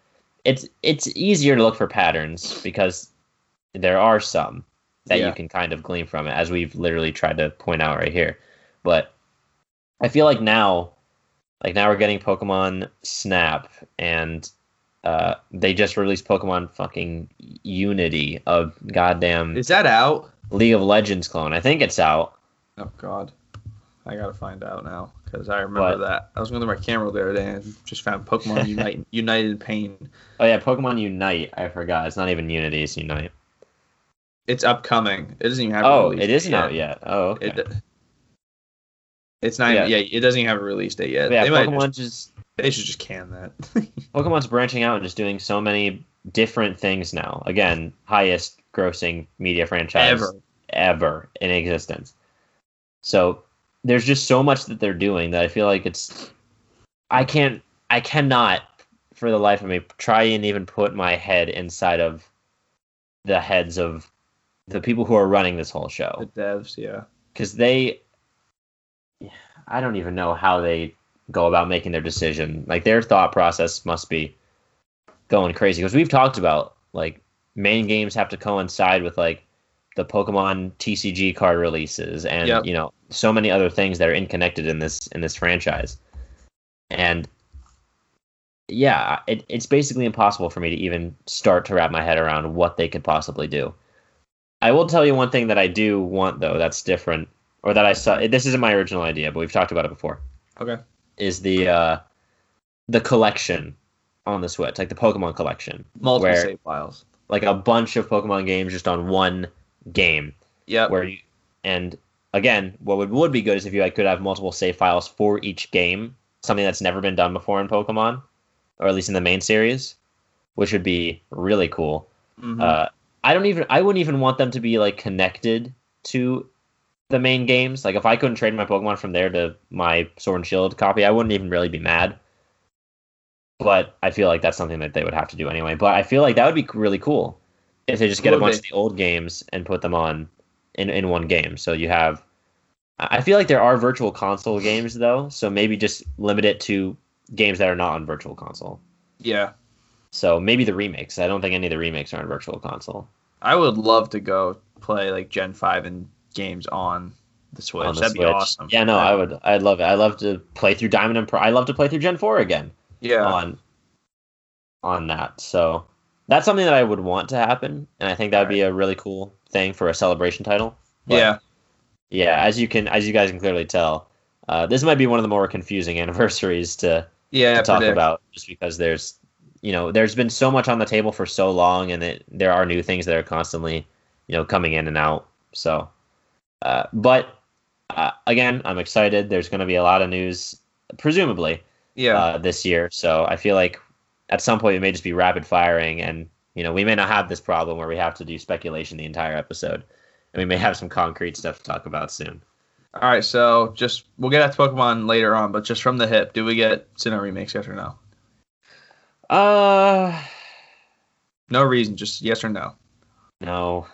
It's it's easier to look for patterns because there are some that Yeah. you can kind of glean from it, as we've literally tried to point out right here. But I feel like now, like now we're getting Pokemon Snap, and uh, they just released Pokemon fucking Unity, of goddamn Is that out? League of Legends clone. I think it's out. Oh God, I gotta find out now because I remember What? that. I was going through my camera the other day and just found Pokemon Unite United Pain. Oh yeah, Pokemon Unite. I forgot. It's not even Unity. It's Unite. It's upcoming. It doesn't even have. a Oh, release it isn't date out yet. Oh, okay. It, it's not. Yeah. Yeah. yeah, it doesn't even have a release date yet. But yeah, they, might Pokemon just, just they should just can that. Pokemon's branching out and just doing so many different things now. Again, highest grossing media franchise Ever. ever in existence. So there's just so much that they're doing that I feel like it's I can't I cannot for the life of me try and even put my head inside of the heads of the people who are running this whole show. the devs, yeah. because they i don't even know how they go about making their decision like their thought process must be going crazy because we've talked about like main games have to coincide with like the pokemon tcg card releases and Yep. you know so many other things that are interconnected in this in this franchise and yeah it, it's basically impossible for me to even start to wrap my head around what they could possibly do I will tell you one thing that I do want though that's different, or that I saw. This isn't my original idea, but we've talked about it before. Okay. Is the uh, the collection on the Switch, like the Pokemon collection, Multiple Where- save files. like a bunch of Pokemon games just on one game, Yeah. where you and again, what would would be good is if you like, could have multiple save files for each game, something that's never been done before in Pokemon, or at least in the main series, which would be really cool. Mhm. Uh, I don't even I wouldn't even want them to be like connected to the main games. Like if I couldn't trade my Pokemon from there to my Sword and Shield copy, I wouldn't even really be mad. But I feel like that's something that they would have to do anyway. But I feel like that would be really cool if they just get a bunch be. of the old games and put them on in in one game. So you have I I feel like there are virtual console games though, so maybe just limit it to games that are not on virtual console. yeah. So maybe the remakes. I don't think any of the remakes are on virtual console. I would love to go play like Gen Five and games on the Switch. on the That'd Switch. be awesome. Yeah, no, I would. I'd love it. I love to play through Diamond and Pearl. I love to play through Gen Four again Yeah. on on that. So that's something that I would want to happen, and I think that would be a really cool thing for a celebration title. But, yeah. yeah. As you can, as you guys can clearly tell, uh, this might be one of the more confusing anniversaries to, Yeah. to talk predict. about, just because there's, you know, there's been so much on the table for so long, and it, there are new things that are constantly, you know, coming in and out. So, uh, but uh, again, I'm excited. There's going to be a lot of news, presumably, Yeah. uh, this year. So I feel like at some point it may just be rapid firing, and you know we may not have this problem where we have to do speculation the entire episode, and we may have some concrete stuff to talk about soon. All right. So just we'll get at Pokemon later on, but just from the hip, do we get Sinnoh remakes? Yes or no? Uh, No reason. Just yes or no. no.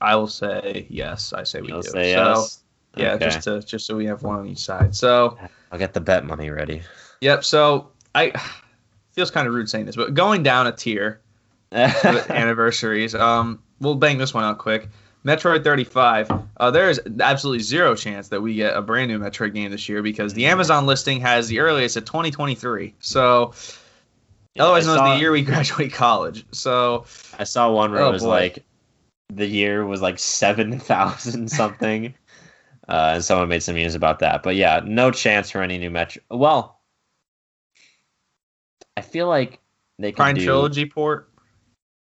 I will say yes. I say we You'll do. say so, yes. Yeah, Okay. just to just so we have one on each side. So I'll get the bet money ready. yep. So I feels kind of rude saying this, but going down a tier anniversaries. Um, we'll bang this one out quick. Metroid 35. Uh, there is absolutely zero chance that we get a brand new Metroid game this year because the Amazon listing has the earliest at 2023. So otherwise I known as the year we graduate college. So I saw one where Oh, it was boy. like the year was like seven thousand something, uh, and someone made some news about that. But yeah, no chance for any new Metro. Well, I feel like they could Prime do Trilogy port.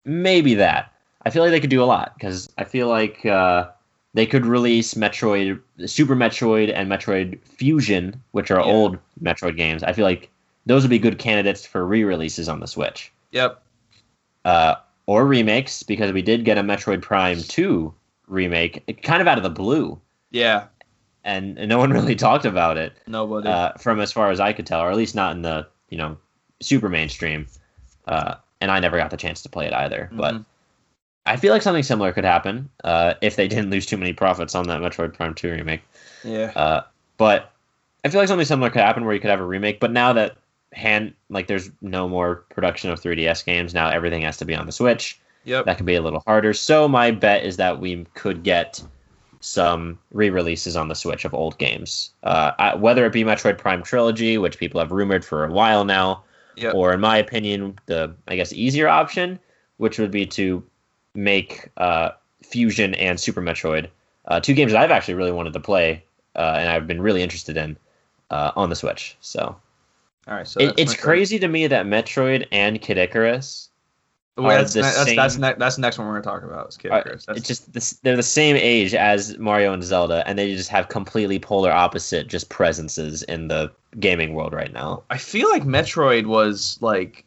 maybe that. I feel like they could do a lot because I feel like uh, they could release Metroid, Super Metroid, and Metroid Fusion, which are Yeah. old Metroid games. I feel like those would be good candidates for re-releases on the Switch Yep. uh, or remakes because we did get a Metroid Prime 2 remake, kind of out of the blue, Yeah. and, and no one really talked about it Nobody. uh, from as far as I could tell, or at least not in the you know super mainstream. Uh, and I never got the chance to play it either. But Mhm. I feel like something similar could happen uh, if they didn't lose too many profits on that Metroid Prime 2 remake. yeah. Uh, but I feel like something similar could happen where you could have a remake. But now that hand like there's no more production of 3DS games, now everything has to be on the Switch. Yep. That could be a little harder. So my bet is that we could get some re-releases on the Switch of old games, uh, I- whether it be Metroid Prime Trilogy, which people have rumored for a while now, Yep. or in my opinion, the I guess easier option, which would be to make uh, Fusion and Super Metroid, uh, two games that I've actually really wanted to play uh, and I've been really interested in uh, on the Switch. So, All right. So it, it's crazy to me that Metroid and Kid Icarus Wait, are that's, ne- that's, same- that's, ne- that's the next one we're gonna talk about. Is Kid are- Icarus. That's, it's just this, they're the same age as Mario and Zelda, and they just have completely polar opposite just presences in the gaming world right now. I feel like Metroid was like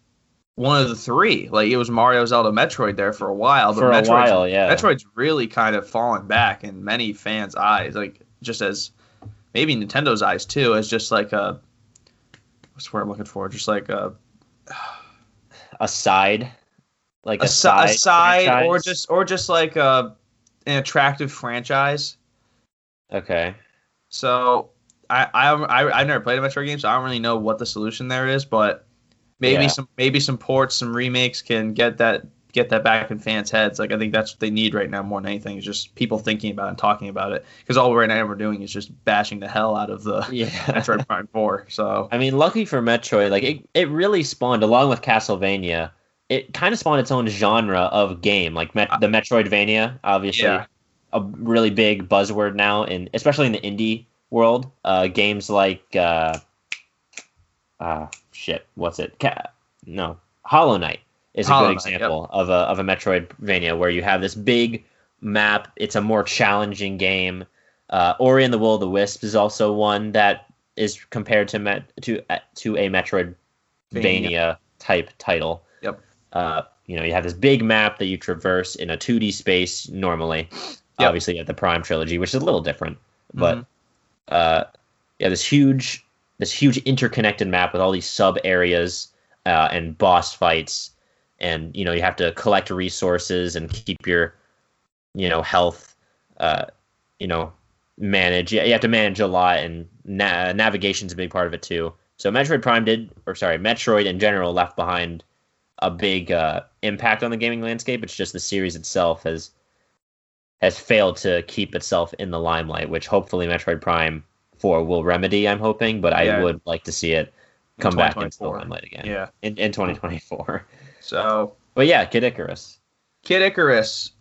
one of the three. Like it was Mario, Zelda, Metroid there for a while. But For a Metroid's, while, yeah. Metroid's really kind of fallen back in many fans' eyes. Like just as maybe Nintendo's eyes too, as just like a what's word I'm looking for? Just like a A side, like a, a, si- a side, side or just or just like a an attractive franchise. okay. So I I I I've never played a Metroid game, so I don't really know what the solution there is. But maybe Yeah. some maybe some ports, some remakes can get that get that back in fans' heads. Like I think that's what they need right now more than anything is just people thinking about it and talking about it. Because all right now we're doing is just bashing the hell out of the Yeah. Metroid Prime Four. So I mean, lucky for Metroid, like it, it really spawned along with Castlevania. It kind of spawned its own genre of game, like Met- the Metroidvania, obviously Yeah. a really big buzzword now, and especially in the indie world. Uh, games like uh, uh, shit, what's it? Ca- no, Hollow Knight is a good Knight, yep. example of a of a Metroidvania where you have this big map. It's a more challenging game. Uh, Ori and the Will of the Wisps is also one that is compared to met to uh, to a Metroidvania type title. Yep. Uh, you know, you have this big map that you traverse in a 2D space normally. Yep. Obviously, you have the Prime trilogy, which is a little different, but Mhm. uh, yeah, this huge, this huge interconnected map with all these sub areas uh, and boss fights, and you know you have to collect resources and keep your, you know, health, uh, you know, manage. You have to manage a lot, and na- navigation's a big part of it too. So Metroid Prime did, or sorry, Metroid in general left behind a big uh, impact on the gaming landscape. It's just the series itself has has failed to keep itself in the limelight, which hopefully Metroid Prime 4 will remedy, I'm hoping, but I would like to see it come back into the limelight again yeah. in, in 2024. So But yeah, Kid Icarus. Kid Icarus.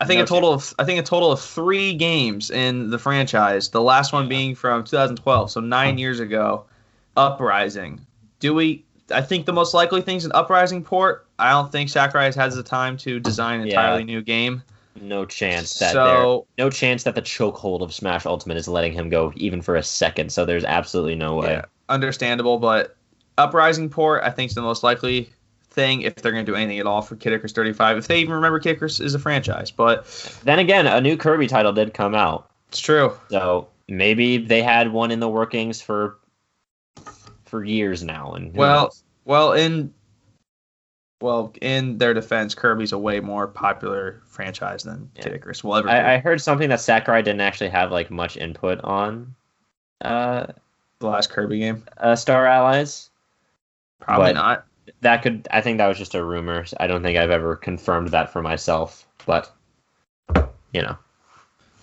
I think No a total of I think a total of three games in the franchise. The last one being from 2012, so nine years ago. Uprising. Do we? I think the most likely thing's an Uprising port. I don't think Sakurai has the time to design an Yeah. entirely new game. No chance that So no chance that the chokehold of Smash Ultimate is letting him go even for a second. So there's absolutely no way. yeah, understandable, but Uprising port I think is the most likely thing if they're going to do anything at all for Kid Icarus 35. If they even remember Kid Icarus is a franchise, but Then again, a new Kirby title did come out, it's true. so maybe they had one in the workings for for years now. And Well, knows? well, in well, in their defense, Kirby's a way more popular franchise than Yeah. Kid Icarus will ever. I, I heard something that Sakurai didn't actually have like much input on uh, the last Kirby game, uh Star Allies. probably But- not. That could I think that was just a rumor. I don't think I've ever confirmed that for myself, but you know.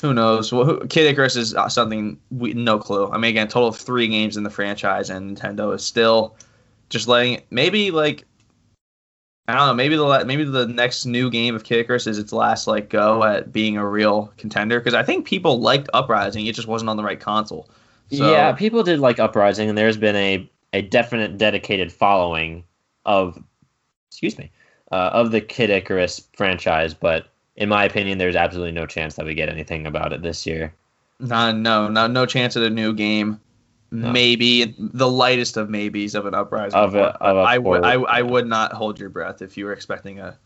Who knows? Well, who, Kid Icarus is uh, something we no clue. I mean, again, total of three games in the franchise, and Nintendo is still just letting. Maybe like I don't know. Maybe the maybe the next new game of Kid Icarus is its last like go at being a real contender because I think people liked Uprising. It just wasn't on the right console. So, yeah, people did like Uprising, and there's been a a definite dedicated following of, excuse me, uh, of the Kid Icarus franchise. But in my opinion, there's absolutely no chance that we get anything about it this year. Nah, no, no, no chance at a new game. No. Maybe the lightest of maybes of an uprising. Of a- of a I would, I, would not hold your breath if you were expecting a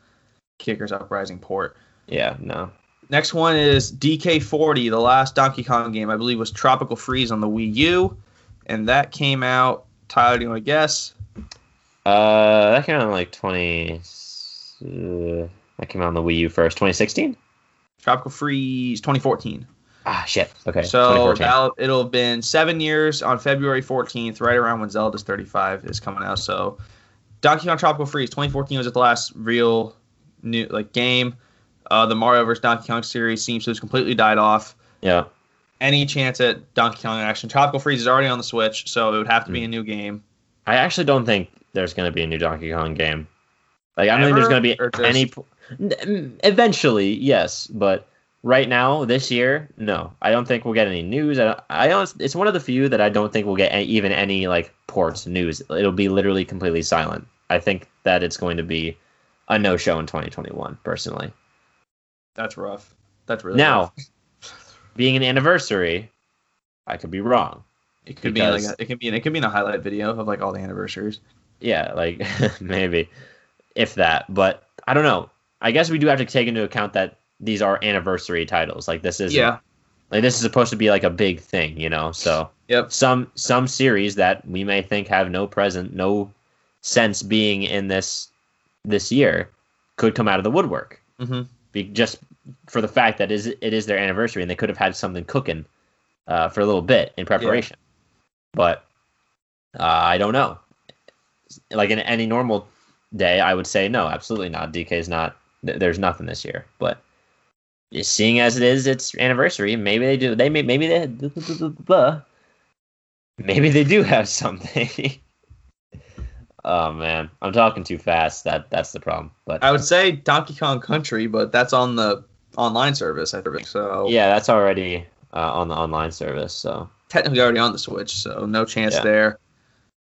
Kickers uprising port. Yeah, no. Next one is DK40, the last Donkey Kong game, I believe, was Tropical Freeze on the Wii U, and that came out. Tyler, do you want to guess? Uh, that came out in like 20. Uh, that came out on the Wii U first, 2016. Tropical Freeze 2014. Ah, shit. Okay, So 2014. that'll, it'll have been seven years on February 14th, right around when Zelda's 35 is coming out. So Donkey Kong Tropical Freeze 2014 was the last real new like game. Uh, the Mario vs Donkey Kong series seems to have completely died off. Yeah. Any chance at Donkey Kong action? Tropical Freeze is already on the Switch, so it would have to Hmm. be a new game. I actually don't think there's going to be a new Donkey Kong game. Like, I don't think there's going to be just- any. Eventually, yes, but right now, this year, no. I don't think we'll get any news. I, I honest, it's one of the few that I don't think we'll get any, even any like ports news. It'll be literally completely silent. I think that it's going to be a no show in 2021. Personally, That's rough. That's really now rough. being an anniversary, I could be wrong. It could be like a, it could be it could be in a highlight video of like all the anniversaries. Yeah, like maybe if that, but I don't know. I guess we do have to take into account that these are anniversary titles. Like this is Yeah. like this is supposed to be like a big thing, you know. So Yep. some some series that we may think have no present, no sense being in this this year could come out of the woodwork. Mm-hmm. Be, just for the fact that is it is their anniversary and they could have had something cooking uh, for a little bit in preparation. But uh, I don't know. Like in any normal day, I would say no, absolutely not. DK is not. th- There's nothing this year, but seeing as it is its anniversary, maybe they do. They may maybe they maybe they do have something. oh man, I'm talking too fast. That that's the problem. But I would say Donkey Kong Country, but that's on the online service, I think. So yeah, that's already uh, on the online service. So technically already on the Switch, so no chance Yeah. there.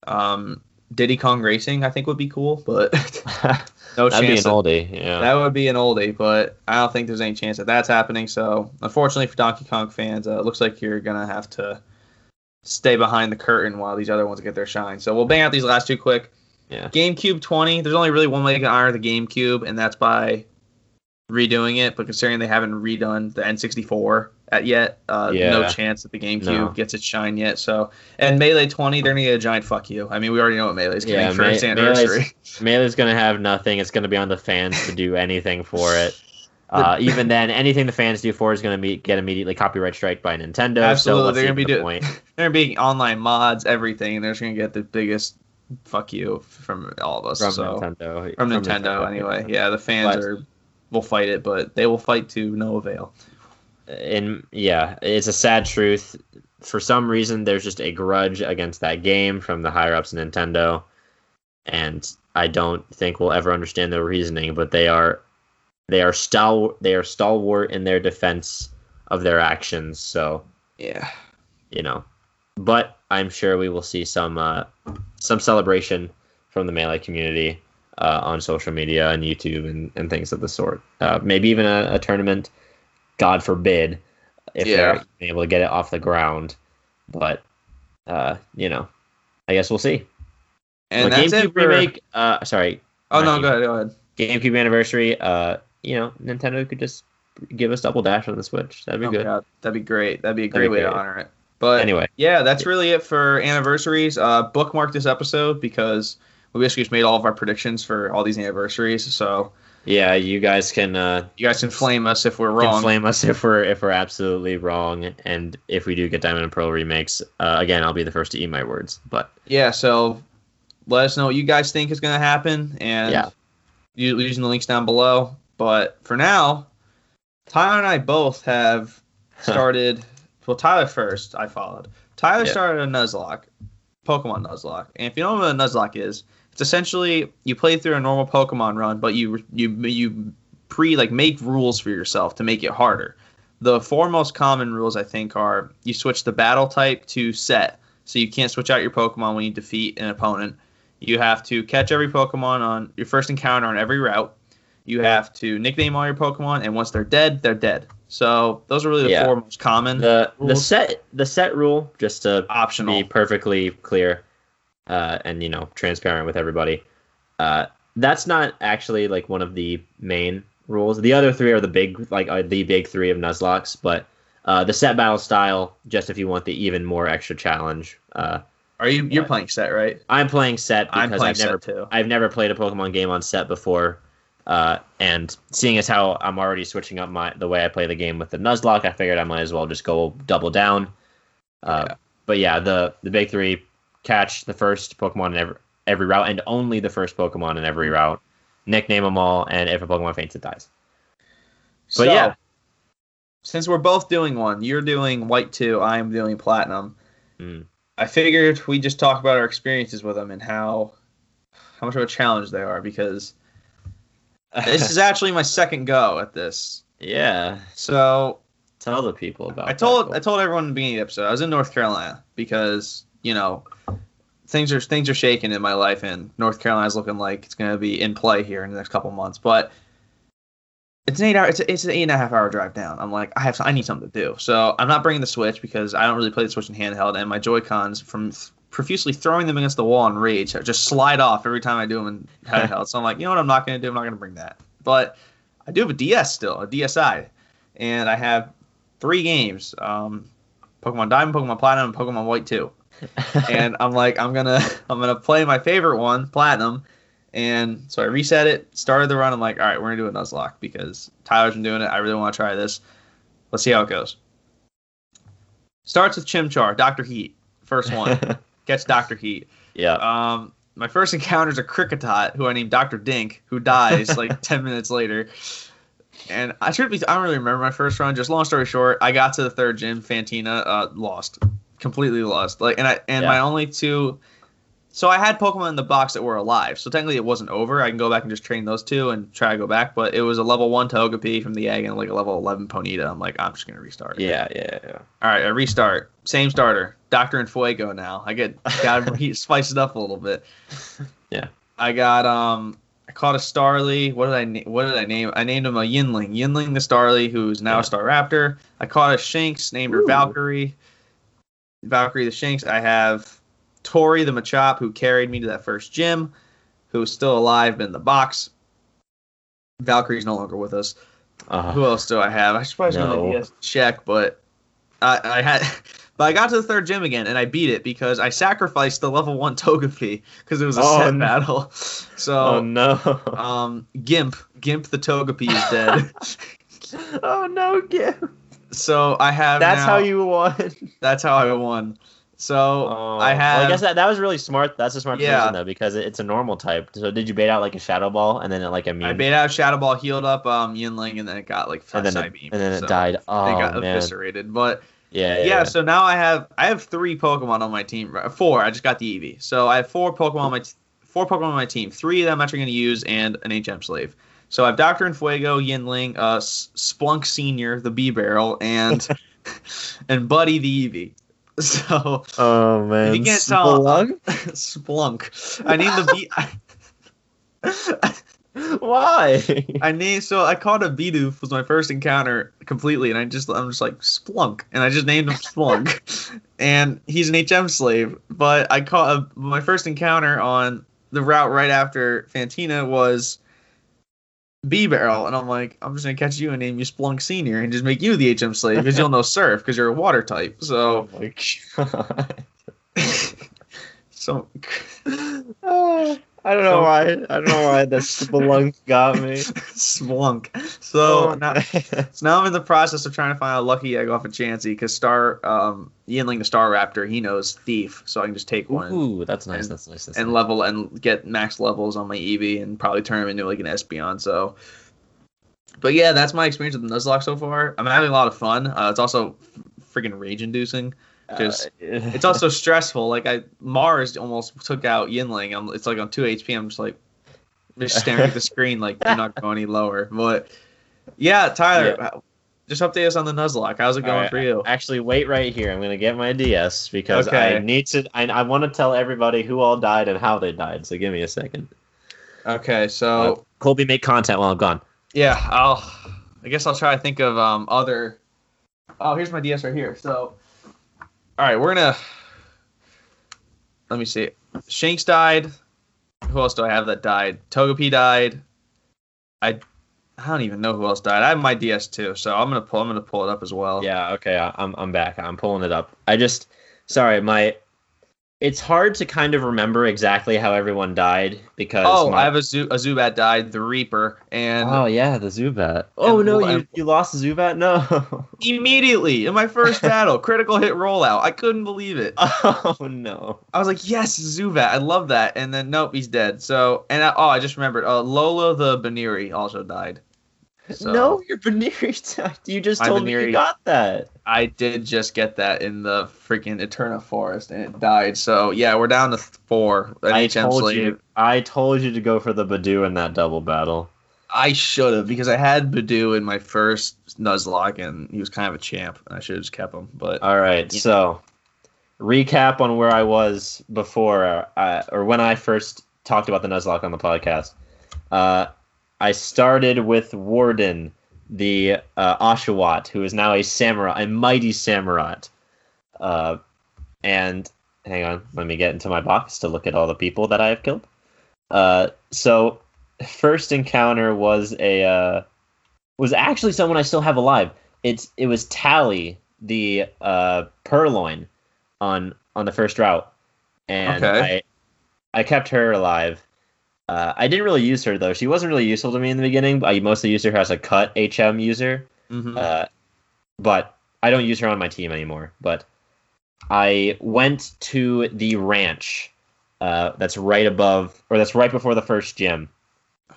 Um, Diddy Kong Racing, I think would be cool, but no that'd be an chance. oldie. Yeah. that would be an oldie, but I don't think there's any chance that that's happening. So unfortunately for Donkey Kong fans, uh, it looks like you're gonna have to stay behind the curtain while these other ones get their shine. So we'll bang out these last two quick. Yeah. GameCube 20. There's only really one way to honor the GameCube, and that's by redoing it. But considering they haven't redone the N64 at yet, uh, no chance that the GameCube No. gets its shine yet. So, and Melee 20, they're gonna get a giant fuck you. I mean, we already know what Melee's getting Yeah, for Me- its Melee's- anniversary. Melee's gonna have nothing. It's gonna be on the fans to do anything for it. Uh, even then, anything the fans do for is gonna get immediately copyright strike by Nintendo. Absolutely, so they're gonna be even the do- point? They're being online mods, everything, and they're just gonna get the biggest fuck you from all of us. from so Nintendo. from Nintendo, anyway. Yeah, the fans But- are will fight it, but they will fight to no avail. and yeah, it's a sad truth. For some reason, there's just a grudge against that game from the higher ups in Nintendo, and I don't think we'll ever understand their reasoning. But they are, they are stal they are stalwart in their defense of their actions. So Yeah. you know, but I'm sure we will see some uh, some celebration from the melee community uh, on social media and YouTube and, and things of the sort. Uh, maybe even a, a tournament. God forbid if Yeah. they're able to get it off the ground. But uh, you know, I guess we'll see. And the that's GameCube it for, remake. Uh, sorry, Oh no, go ahead, go ahead. GameCube anniversary. Uh, you know, Nintendo could just give us Double Dash on the Switch. That'd be Oh, good. God, that'd be great. That'd be a great be way to honor it. But Anyway, yeah, that's really it for anniversaries. Uh, bookmark this episode because we basically just made all of our predictions for all these anniversaries. So yeah, you guys can. Uh, you guys can flame us if we're can wrong. flame us if we're if we're absolutely wrong, and if we do get Diamond and Pearl remakes, uh, again, I'll be the first to eat my words. But Yeah, so let us know what you guys think is going to happen, and Yeah. using the links down below. But for now, Tyler and I both have started. well, Tyler first. I followed. Tyler Yeah. started a Nuzlocke, Pokemon Nuzlocke, and if you don't know what a Nuzlocke is, It's essentially you play through a normal Pokemon run, but you you you pre like make rules for yourself to make it harder. The four most common rules I think are you switch the battle type to set, so you can't switch out your Pokemon when you defeat an opponent. You have to catch every Pokemon on your first encounter on every route. You have to nickname all your Pokemon, and once they're dead, they're dead. So those are really the Yeah. four most common The the set the set rule just to optional. be perfectly clear uh, and you know transparent with everybody. Uh, that's not actually like one of the main rules. The other three are the big like are the big three of Nuzlocks, but uh, the set battle style just if you want the even more extra challenge. Uh, Are you you're playing set right? I'm playing set I'm because playing I've never too. I've never played a Pokemon game on set before. Uh, and seeing as how I'm already switching up my the way I play the game with the Nuzlocke, I figured I might as well just go double down. Uh, Yeah. But yeah, the the big three catch the first Pokemon in every every route and only the first Pokemon in every route. Nickname them all, and if a Pokemon faints, it dies. So, But yeah. since we're both doing one, you're doing white two, I am doing platinum. Mm. I figured we just talk about our experiences with them and how how much of a challenge they are because this is actually my second go at this. yeah. So Tell the people about. I told I told everyone in the beginning of the episode I was in North Carolina because you know things are things are shaking in my life and North Carolina's looking like it's going to be in play here in the next couple months. But it's an eight hour it's, a, it's an eight and a half hour drive down. I'm like I have I need something to do. So I'm not bringing the Switch because I don't really play the Switch in handheld and my Joy Cons from profusely throwing them against the wall in rage just slide off every time I do them in handheld. so I'm like you know what I'm not going to do I'm not going to bring that. But I do have a DS still a DSi and I have three games um, Pokemon Diamond, Pokemon Platinum, and Pokemon White 2. And I'm like, I'm gonna I'm gonna play my favorite one, Platinum. And so I reset it, started the run. I'm like, all right, we're gonna do a Nuzlocke because Tyler's been doing it. I really want to try this. Let's see how it goes. Starts with Chimchar, Doctor Heat, first one. Gets Doctor Heat. yeah. Um, my first encounter is a Kricketot who I named Doctor Dink, who dies like ten minutes later. And I should be I don't really remember my first run. Just long story short, I got to the third gym, Fantina, uh, lost, completely lost. Like, and I and Yeah. my only two. So I had Pokemon in the box that were alive. So technically it wasn't over. I can go back and just train those two and try to go back. But it was a level one Togepi from the egg and like a level eleven Ponyta. I'm like, I'm just gonna restart. yeah. Yeah. Yeah. All right, I restart. Same starter. Doctor and Fuego now. I get got to spice it up a little bit. Yeah. I got um. I caught a Starly. What did I na- What did I name? I named him a Yinling. Yinling the Starly, who's now Yeah. a Staraptor. I caught a Shinx. Named her Valkyrie. Valkyrie the Shanks. I have Tori the Machop, who carried me to that first gym, who's still alive but in the box. Valkyrie's no longer with us. Uh, Who else do I have? I should probably No. check, but I, I had, but I got to the third gym again and I beat it because I sacrificed the level one Togepi because it was a Oh, set no. battle. oh So, no. um, Gimp, Gimp the Togepi is dead. oh no, yeah. So I have. That's now- how you won. That's how I won. So Oh, I have. Well, I guess that, that was really smart. That's a smart Yeah. decision though, because it, it's a normal type. So did you bait out like a shadow ball and then it like immune? I bait out Shadow Ball, healed up um Yinling, and then it got like and then it, Beam. and then it so died. Oh They got man. eviscerated, but Yeah, yeah, yeah. yeah. so now I have I have three Pokemon on my team. Four. I just got the Eevee, so I have four Pokemon on my t- four Pokemon on my team. Three of them I'm actually going to use, and an HM slave. So I have Doctor and Fuego, Yinling, uh, Splunk Senior, the Bibarel, and and Buddy the Eevee. So oh man. you can't tell- Splunk? Splunk. I named the B. Why? I named so I called a Bidoof was my first encounter completely, and I just I'm just like Splunk, and I just named him Splunk, and he's an HM slave. But I caught a, my first encounter on the route right after Fantina was Bibarel, and I'm like I'm just gonna catch you and name you Splunk Senior and just make you the HM slave because you'll know Surf because you're a water type. So oh god. so Oh, I don't know So- why. I don't know why the Splunk got me. Splunk. So Oh, now. So now I'm in the process of trying to find a lucky egg off of Chansey because Star um Yinling the Staraptor he knows Thief, so I can just take one and, Ooh, that's nice. and- that's nice. That's and nice. level and get max levels on my Eevee and probably turn him into like an Espeon. So, but yeah, that's my experience with the Nuzlocke so far. I'm having a lot of fun. Uh, it's also freaking rage inducing Just Uh, it's also stressful. Like I Mars almost took out Yinling. I'm, it's like on two HP. I'm just like just staring at the screen like you're not going any lower. But yeah, Tyler, just update us on the Nuzlocke. How's it going Alright, for you? Actually, wait right here. I'm gonna get my DS because Okay. I need to. I, I want to tell everybody who all died and how they died. So give me a second. Okay, Uh, so Colby, make content while I'm gone. yeah, I'll. I guess I'll try to think of um other. Oh, here's my DS right here. So, all right, we're gonna. Let me see. Shanks died. Who else do I have that died? Togepi died. I. I don't even know who else died. I have my DS too, so I'm gonna pull. I'm gonna pull it up as well. Yeah. Okay. I, I'm I'm back. I'm pulling it up. I just sorry my. It's hard to kind of remember exactly how everyone died because. Oh, my- I have a Zoo. A Zubat died. The Reaper, and Oh yeah, the Zubat. Oh And- no, you, and- you lost the Zubat. No. immediately in my first battle, critical hit rollout. I couldn't believe it. oh no. I was like, yes, Zubat. I love that. And then nope, he's dead. So and I, oh, I just remembered. Uh, Lola the Buneary also died. So No, your died. You just told me you got that. I did just get that in the freaking Eterna Forest, and it died. So yeah, we're down to four. An I told slave. you. I told you to go for the Badoo in that double battle. I should have because I had Badoo in my first Nuzlocke, and he was kind of a champ, and I should have just kept him. But All right, so recap on where I was before, uh, or when I first talked about the Nuzlocke on the podcast. Uh, I started with Warden, the uh, Oshawott, who is now a samurai, a mighty samurai. Uh, and hang on, let me get into my box to look at all the people that I have killed. Uh, so first encounter was a uh, was actually someone I still have alive. It's it was Tally, the uh, Purrloin, on on the first route, and Okay. I I kept her alive. Uh, I didn't really use her though. She wasn't really useful to me in the beginning. I mostly used her as a cut HM user. Mhm. Uh, but I don't use her on my team anymore. But I went to the ranch uh, that's right above, or that's right before the first gym.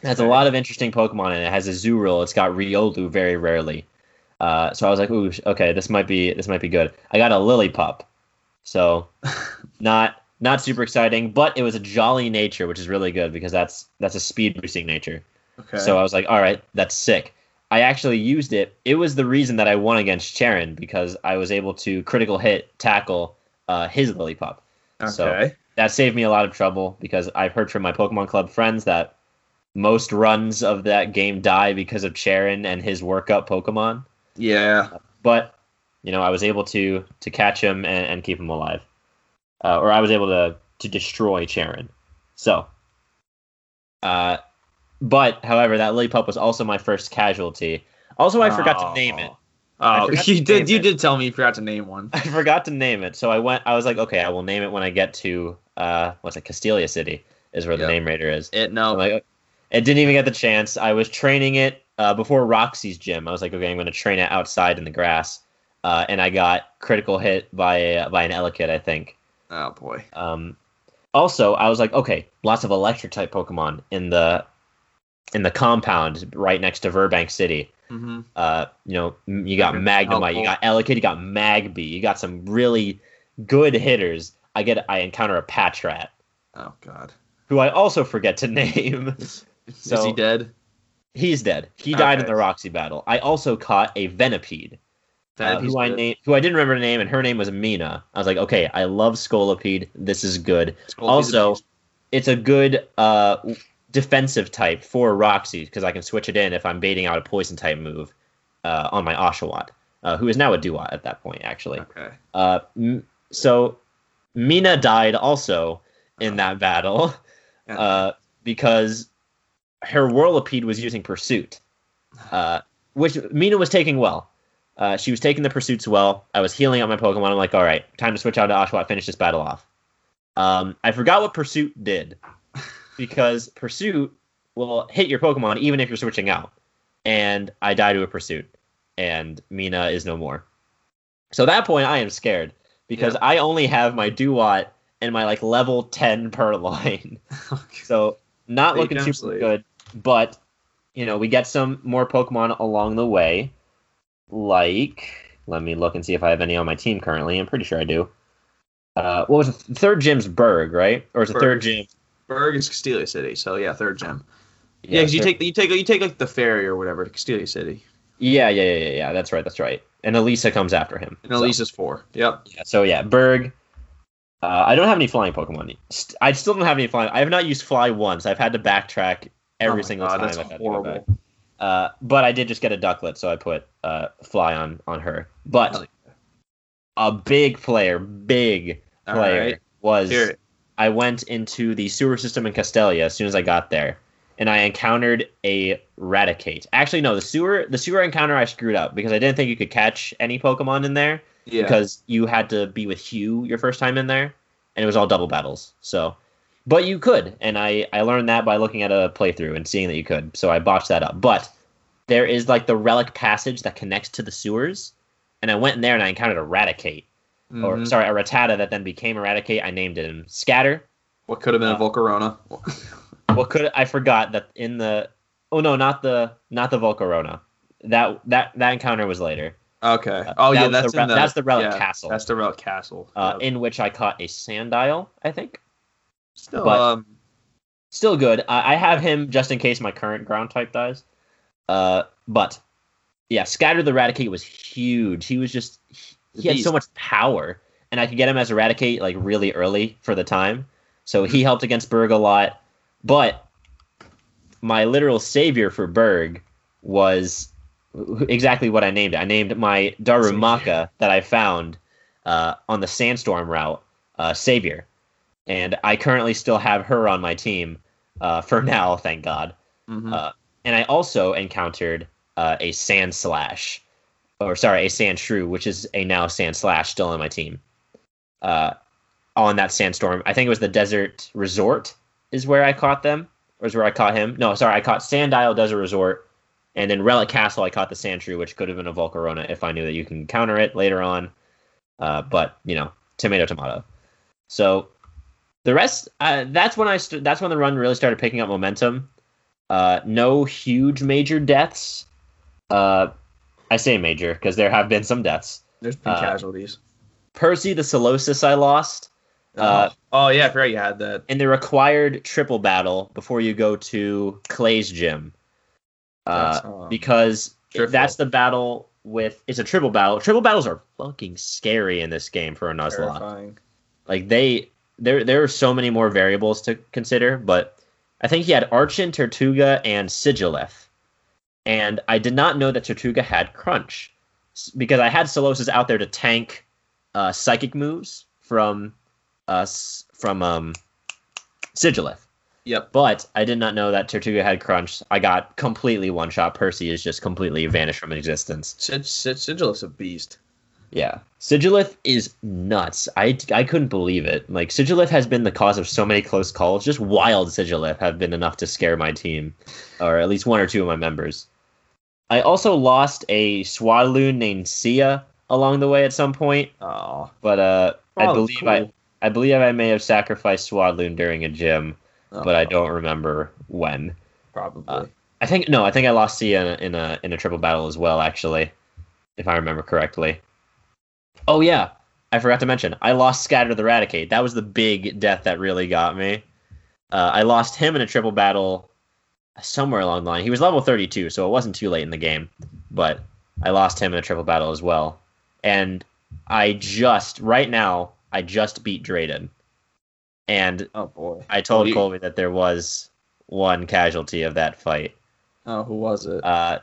It has a lot of interesting Pokemon in it. It has a Zurill. It's got Riolu very rarely. Uh, so I was like, ooh, okay, this might be this might be good. I got a Lillipup, so not not super exciting, but it was a jolly nature, which is really good because that's that's a speed boosting nature. okay. So I was like, all right, that's sick. I actually used it. It was the reason that I won against Cheren because I was able to critical hit tackle uh, his so- okay. That saved me a lot of trouble because I've heard from my Pokemon Club friends that most runs of that game die because of Cheren and his workup Pokemon. yeah. But you know, I was able to to catch him and, and keep him alive, uh, or I was able to to destroy Cheren. So, uh, but however, that Lillipup was also my first casualty. Also, I forgot to name it. Oh, you did. You it. did tell me you forgot to name one. I forgot to name it, so I went. I was like, okay, I will name it when I get to uh, what's it, Castelia City is where the Name Rater is. It no. Like, it didn't even get the chance. I was training it uh, before Roxie's gym. I was like, okay, I'm going to train it outside in the grass, uh, and I got critical hit by by an Elekid, I think. Oh boy. Um, also, I was like, okay, lots of electric type Pokemon in the in the compound right next to Virbank City. hmm Uh, you know, you got Okay, Magnemite, you got Elekid, you got Magby, you got some really good hitters. I get, I encounter a Patrat, Oh god. who I also forget to name. Is So- he dead? He's dead. He died in the Roxie battle. I also caught a Venipede, uh, who I good. named, who I didn't remember the name, and her name was Mina. I was like, okay, I love Scolipede. This is good. Also, it's a good uh, defensive type for Roxie because I can switch it in if I'm baiting out a poison type move uh, on my Oshawott, uh, who is now a Dewott at that point, actually. okay. Uh, m- so Mina died also in that battle Yeah. uh, because her Whirlipede was using Pursuit, uh, which Mina was taking well. Uh, she was taking the pursuits well. I was healing up my Pokemon. I'm like, all right, time to switch out to Oshawott, finish this battle off. Um, I forgot what Pursuit did because Pursuit will hit your Pokemon even if you're switching out. And I die to a Pursuit, and Mina is no more. So at that point, I am scared because Yeah. I only have my Dewott and my like level 10 Purrloin. So not looking super good, but you know we get some more Pokemon along the way, like Let me look and see if I have any on my team currently. I'm pretty sure I do. Uh, what was it? The third gym's Burgh, right? Or is the third gym? Burgh is Castelia City, so yeah, third gym. Yeah, because you take you take you take like the ferry or whatever to Castelia City, Yeah, yeah, yeah, yeah, yeah. That's right. That's right. And Elesa comes after him. and So- Elesa's four. Yep. Yeah, so yeah, Burgh. Uh, I don't have any flying Pokemon. I still don't have any flying. I have not used Fly once. I've had to backtrack every Oh single God, time. that's I've had to go horrible. Uh, but I did just get a Ducklett, so I put uh, Fly on on her. But a big player, big player right. was Hear it. I went into the sewer system in Castelia as soon as I got there, and I encountered a Raticate. Actually, no, the sewer the sewer encounter I screwed up because I didn't think you could catch any Pokemon in there Yeah. because you had to be with Hugh your first time in there, and it was all double battles. So, but you could, and I I learned that by looking at a playthrough and seeing that you could. So I botched that up. But there is like the relic passage that connects to the sewers, and I went in there and I encountered a Raticate, or sorry, a Rattata that then became Eradicate. I named it in Scatter. what could have been a uh, Volcarona? What could I forgot that in the oh no not the not the Volcarona that that that encounter was later okay. uh, Oh that yeah, the that's in the that's the Relic yeah, Castle. That's the Relic Castle. uh, Yep. in which I caught a Sandile I think Still, but- um, still good. I, I have him just in case my current ground type dies. Uh, but yeah, Scatter the Eradicate was huge. He was just he had so much power, and I could get him as Eradicate like really early for the time. So he helped against Burgh a lot. But my literal savior for Burgh was exactly what I named it. I named my Darumaka that I found uh, on the Sandstorm route uh, Savior, and I currently still have her on my team uh, for now. Thank God. mhm. Uh, and I also encountered uh, a Sandslash, or sorry, a Sandshrew, which is a now Sandslash still on my team. Uh, on that Sandstorm, I think it was the Desert Resort is where I caught them, or is where I caught him. No, sorry, I caught Sandile Desert Resort, and then Relic Castle. I caught the Sandshrew, which could have been a Volcarona if I knew that you can counter it later on. Uh, but you know, tomato, tomato. So the rest, uh, that's when I st- that's when the run really started picking up momentum. Uh, no huge major deaths. Uh, I say major because there have been some deaths. There's been uh, casualties. Percy the Solosis I lost uh, oh yeah, I forgot you had that. in the required triple battle before you go to Clay's gym. Uh, um, because Triple. that's the battle with it's a triple battle. Triple battles are fucking scary in this game for a Nuzlocke. Terrifying. Like they there there are so many more variables to consider, but I think he had Archen, Tirtouga, and Sigilyph. And I did not know that Tirtouga had Crunch. Because I had Solosis out there to tank uh, psychic moves from us from um Sigilyph. Yep. But I did not know that Tirtouga had Crunch. I got completely one shot. Percy is just completely vanished from existence. Sig- Sig- Sigil's a beast. Yeah. Sigilyph is nuts. I, I couldn't believe it. Like, Sigilyph has been the cause of so many close calls. Just wild Sigilyph have been enough to scare my team, or at least one or two of my members. I also lost a Swadloon named Sia along the way at some point, Oh, but uh, I Oh, believe cool. I I believe I may have sacrificed Swadloon during a gym, but I don't remember when. probably. uh, I think no, I think I lost Sia in a, in a in a triple battle as well, actually, if I remember correctly. Oh yeah, I forgot to mention I lost Scatter the Eradicate. That was the big death that really got me. Uh, I lost him in a triple battle somewhere along the line. He was level 32, so it wasn't too late in the game, but I lost him in a triple battle as well. And I just right now I just beat Drayden, and oh boy. I told Oh, Colby that there was one casualty of that fight. Oh, who was it? Uh,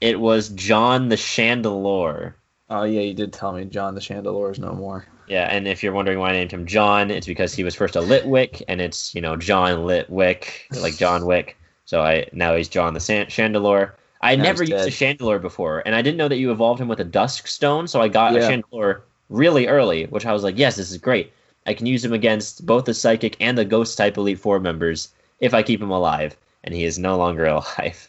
it was John the Chandelure. Oh yeah, you did tell me John the Chandelure is no more. Yeah, and if you're wondering why I named him John, it's because he was first a Litwick, and it's you know John Litwick, like John Wick. So I now he's John the San- Chandelure. I Now never used a. Chandelure before, and I didn't know that you evolved him with a Dusk Stone. So I got Yeah. a Chandelure really early, which I was like, yes, this is great. I can use him against both the Psychic and the Ghost type Elite Four members if I keep him alive, and he is no longer alive.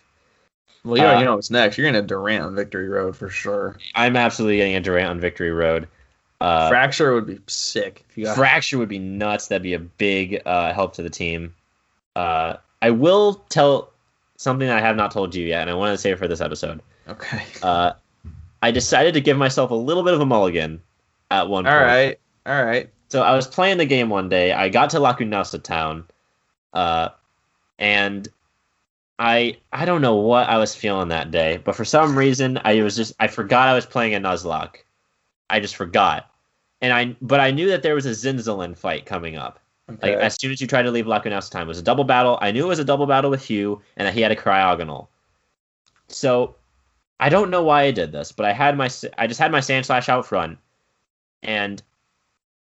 Well, yeah, Uh, you know what's next. You're gonna Durant on Victory Road for sure. I'm absolutely getting a Durant on Victory Road. Uh, Fracture would be sick you. Fracture would be nuts. That'd be a big uh, help to the team. Uh, I will tell something that I have not told you yet, and I wanted to say it for this episode. okay. Uh, I decided to give myself a little bit of a mulligan at one All point. right. All right. So I was playing the game one day. I got to Lacunosa town, uh, and I I don't know what I was feeling that day, but for some reason I was just I forgot I was playing a Nuzlocke. I just forgot, and I but I knew that there was a Zinzolin fight coming up. Okay. Like as soon as you tried to leave Lacunosa time, it was a double battle. I knew it was a double battle with Hugh, and that he had a cryogonal. So I don't know why I did this, but I had my I just had my Sandslash out front, and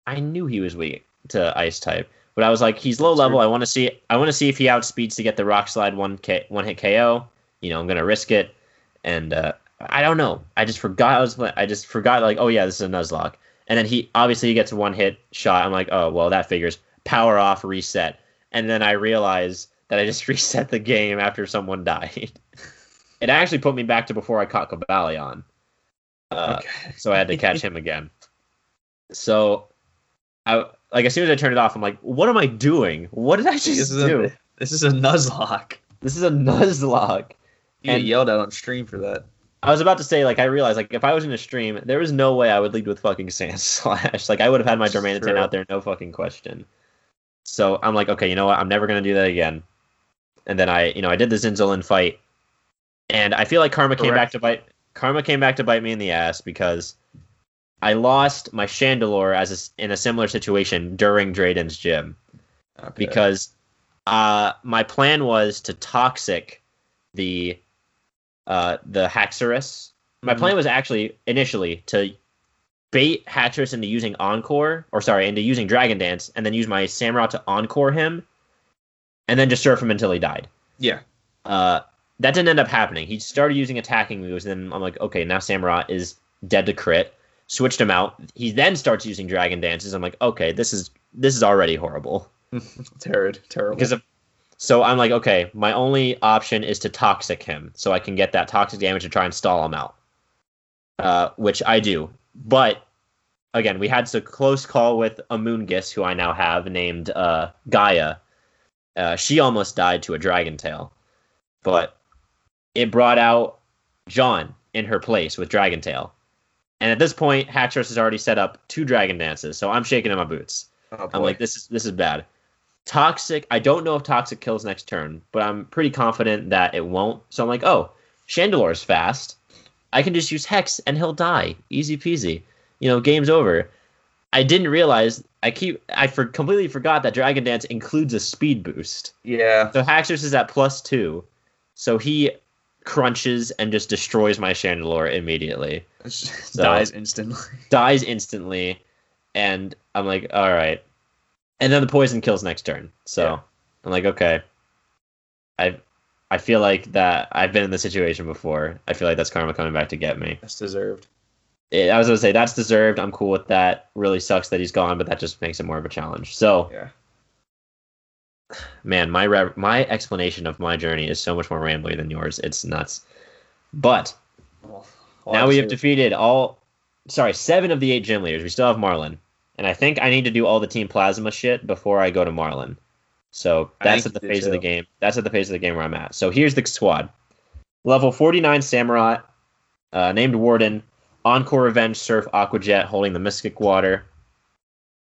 I knew he was weak to Ice type. But I was like, he's low level. I want to see I want to see if he outspeeds to get the Rock Slide one K one hit KO. You know, I'm gonna risk it, and uh, I don't know. I just forgot I was I just forgot like, oh yeah, this is a Nuzlocke. And then he obviously he gets a one hit shot. I'm like, oh well, that figures. Power off, reset, and then I realize that I just reset the game after someone died. it actually put me back to before I caught Cobalion. Uh, okay. so I had to catch him again. So, I like as soon as I turned it off, I'm like, "What am I doing? What did I just This is do? a this is a Nuzlocke. this is a Nuzlocke." You And- yelled at on stream for that. I was about to say, like, I realized, like, if I was in a stream, there was no way I would lead with fucking Sand Slash. Like, I would have had my True. out there, no fucking question. So I'm like, okay, you know what? I'm never gonna do that again. And then I, you know, I did the Zinzolin fight, and I feel like karma came back to bite. Karma came back to bite me in the ass because I lost my Chandelure as a in a similar situation during Drayden's gym Okay. because uh, my plan was to toxic the uh, the Haxorus. My Mhm. plan was actually initially to bait Haxorus into using Encore, or sorry, into using Dragon Dance, and then use my Samurott to Encore him, and then just surf him until he died. yeah. Uh, that didn't end up happening. He started using attacking moves, and then I'm like, okay, now Samurott is dead to crit. Switched him out. He then starts using Dragon Dances. I'm like, okay, this is this is already horrible. Terrible. Terrible. Because of, so I'm like, okay, my only option is to toxic him, so I can get that toxic damage to try and stall him out. Uh, which I do, but again, we had a close call with Amoonguss, who I now have named uh, Gaia. Uh, she almost died to a Dragon Tail, but it brought out John in her place with Dragon Tail. And at this point, Haxorus has already set up two Dragon Dances, so I'm shaking in my boots. oh, I'm like, this is this is bad. Toxic. I don't know if toxic kills next turn, but I'm pretty confident that it won't. So I'm like, oh, Chandelure's fast. I can just use Hex and he'll die. Easy peasy. You know, game's over. I didn't realize. I keep. I for, completely forgot that Dragon Dance includes a speed boost. yeah. So Haxorus is at plus two. So he crunches and just destroys my Chandelure immediately So- dies instantly. dies instantly, and I'm like, all right. And then the poison kills next turn. So Yeah. I'm like, okay. I I feel like that I've been in this situation before. I feel like that's karma coming back to get me. That's deserved. It, I was gonna say that's deserved. I'm cool with that. Really sucks that he's gone, but that just makes it more of a challenge. So Yeah. Man, my my explanation of my journey is so much more rambly than yours. It's nuts. But Well, now we have defeated all sorry seven of the eight gym leaders. We still have Marlon. And i think i need to do all the team plasma shit before i go to Marlon. So that's at the phase of the game. That's at the phase of the game where i'm at. So here's the squad. Level 49 samurott uh, named warden. Encore revenge surf aquajet holding the mystic water.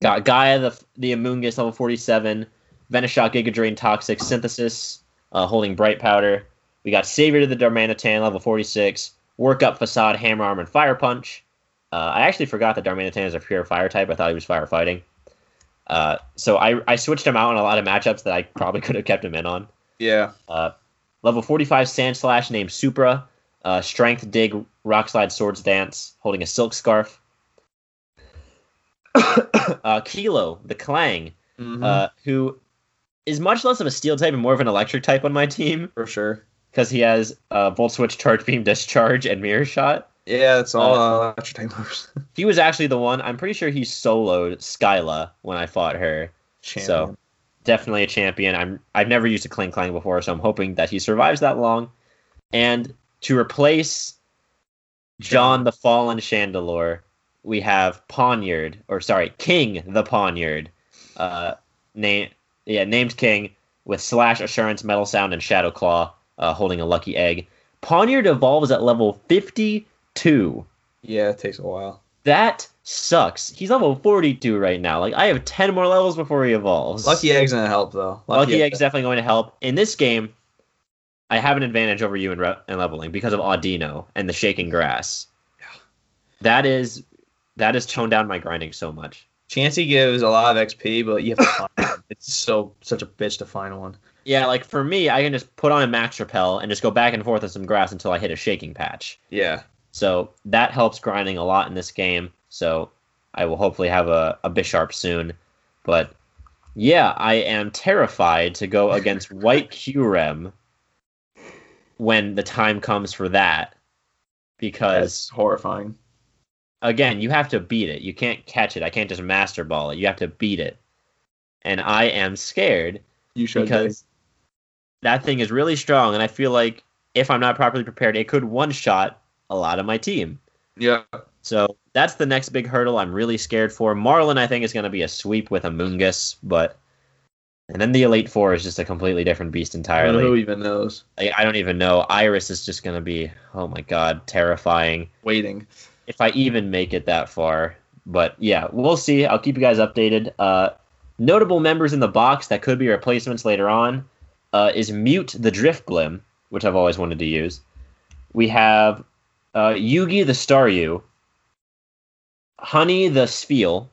Got gaia the the amoonguss level 47 venoshock giga drain toxic synthesis uh, holding bright powder we got savior to the darmanitan level 46 work up facade hammer arm and fire punch uh, i actually forgot that darmanitan is a pure fire type i thought he was firefighting uh, so I, I switched him out in a lot of matchups that i probably could have kept him in on Yeah. uh, level 45 Sandslash named Supra. Uh, strength Dig Rock Slide Swords Dance, holding a silk scarf. uh, Kilo, the Klang, Mhm. uh, who is much less of a steel type and more of an electric type on my team for sure. because he has uh, Volt Switch, Charge Beam, Discharge, and Mirror Shot. Yeah, it's all uh, electric type moves. He was actually the one. I'm pretty sure he soloed Skyla when I fought her. Champion. definitely a champion. I'm I've never used a Klinklang before, so I'm hoping that he survives that long. And to replace John the Fallen Chandelure, we have Pawniard, or sorry, King the Pawniard, uh, name yeah named King with Slash, Assurance, Metal Sound, and Shadow Claw, uh, holding a lucky egg. Pawniard evolves at level 52. Yeah, it takes a while. That sucks. He's level 42 right now. Like I have 10 more levels before he evolves. Lucky Egg's gonna help though. Lucky, Egg's definitely going to help. In this game, I have an advantage over you in, re- in leveling because of Audino and the shaking grass. Yeah. That is that has toned down my grinding so much. Chansey gives a lot of XP, but you have to find one. It's so such a bitch to find one. Yeah, like for me, I can just put on a max repel and just go back and forth with some grass until I hit a shaking patch. Yeah. So that helps grinding a lot in this game. So I will hopefully have a, a Bisharp soon. But yeah, I am terrified to go against White Kyurem when the time comes for that. Because That's horrifying. Again, you have to beat it. You can't catch it. I can't just master ball it. You have to beat it. And I am scared You should because that thing is really strong and I feel like if I'm not properly prepared, it could one shot a lot of my team. Yeah. So that's the next big hurdle I'm really scared for. Marlon, I think, is going to be a sweep with Amoonguss, but. And then the Elite Four is just a completely different beast I who entirely. even knows. I, I don't even know. Iris is just going to be, oh my god, terrifying. Waiting. If I even make it that far. But yeah, we'll see. I'll keep you guys updated. Uh, notable members in the box that could be replacements later on uh, is Mute the Drift Drifblim, which I've always wanted to use. We have uh, Yugi the Staryu, Honey the Spheal,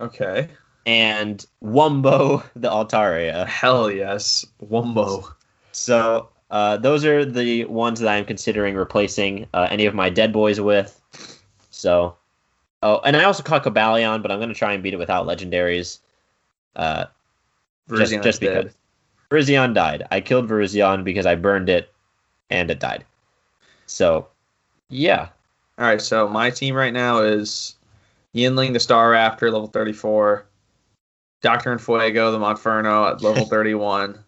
Okay. and Wumbo the Altaria. Hell yes. Wumbo. So uh, those are the ones that I'm considering replacing uh, any of my dead boys with. So, oh, and I also caught Cobalion, but I'm going to try and beat it without legendaries. Uh, just just dead. because Virizion died. I killed Virizion because I burned it, and it died. So, yeah, All right, so my team right now is Yinling the Staraptor, level 34. Doctor and Fuego, the Monferno at level 31.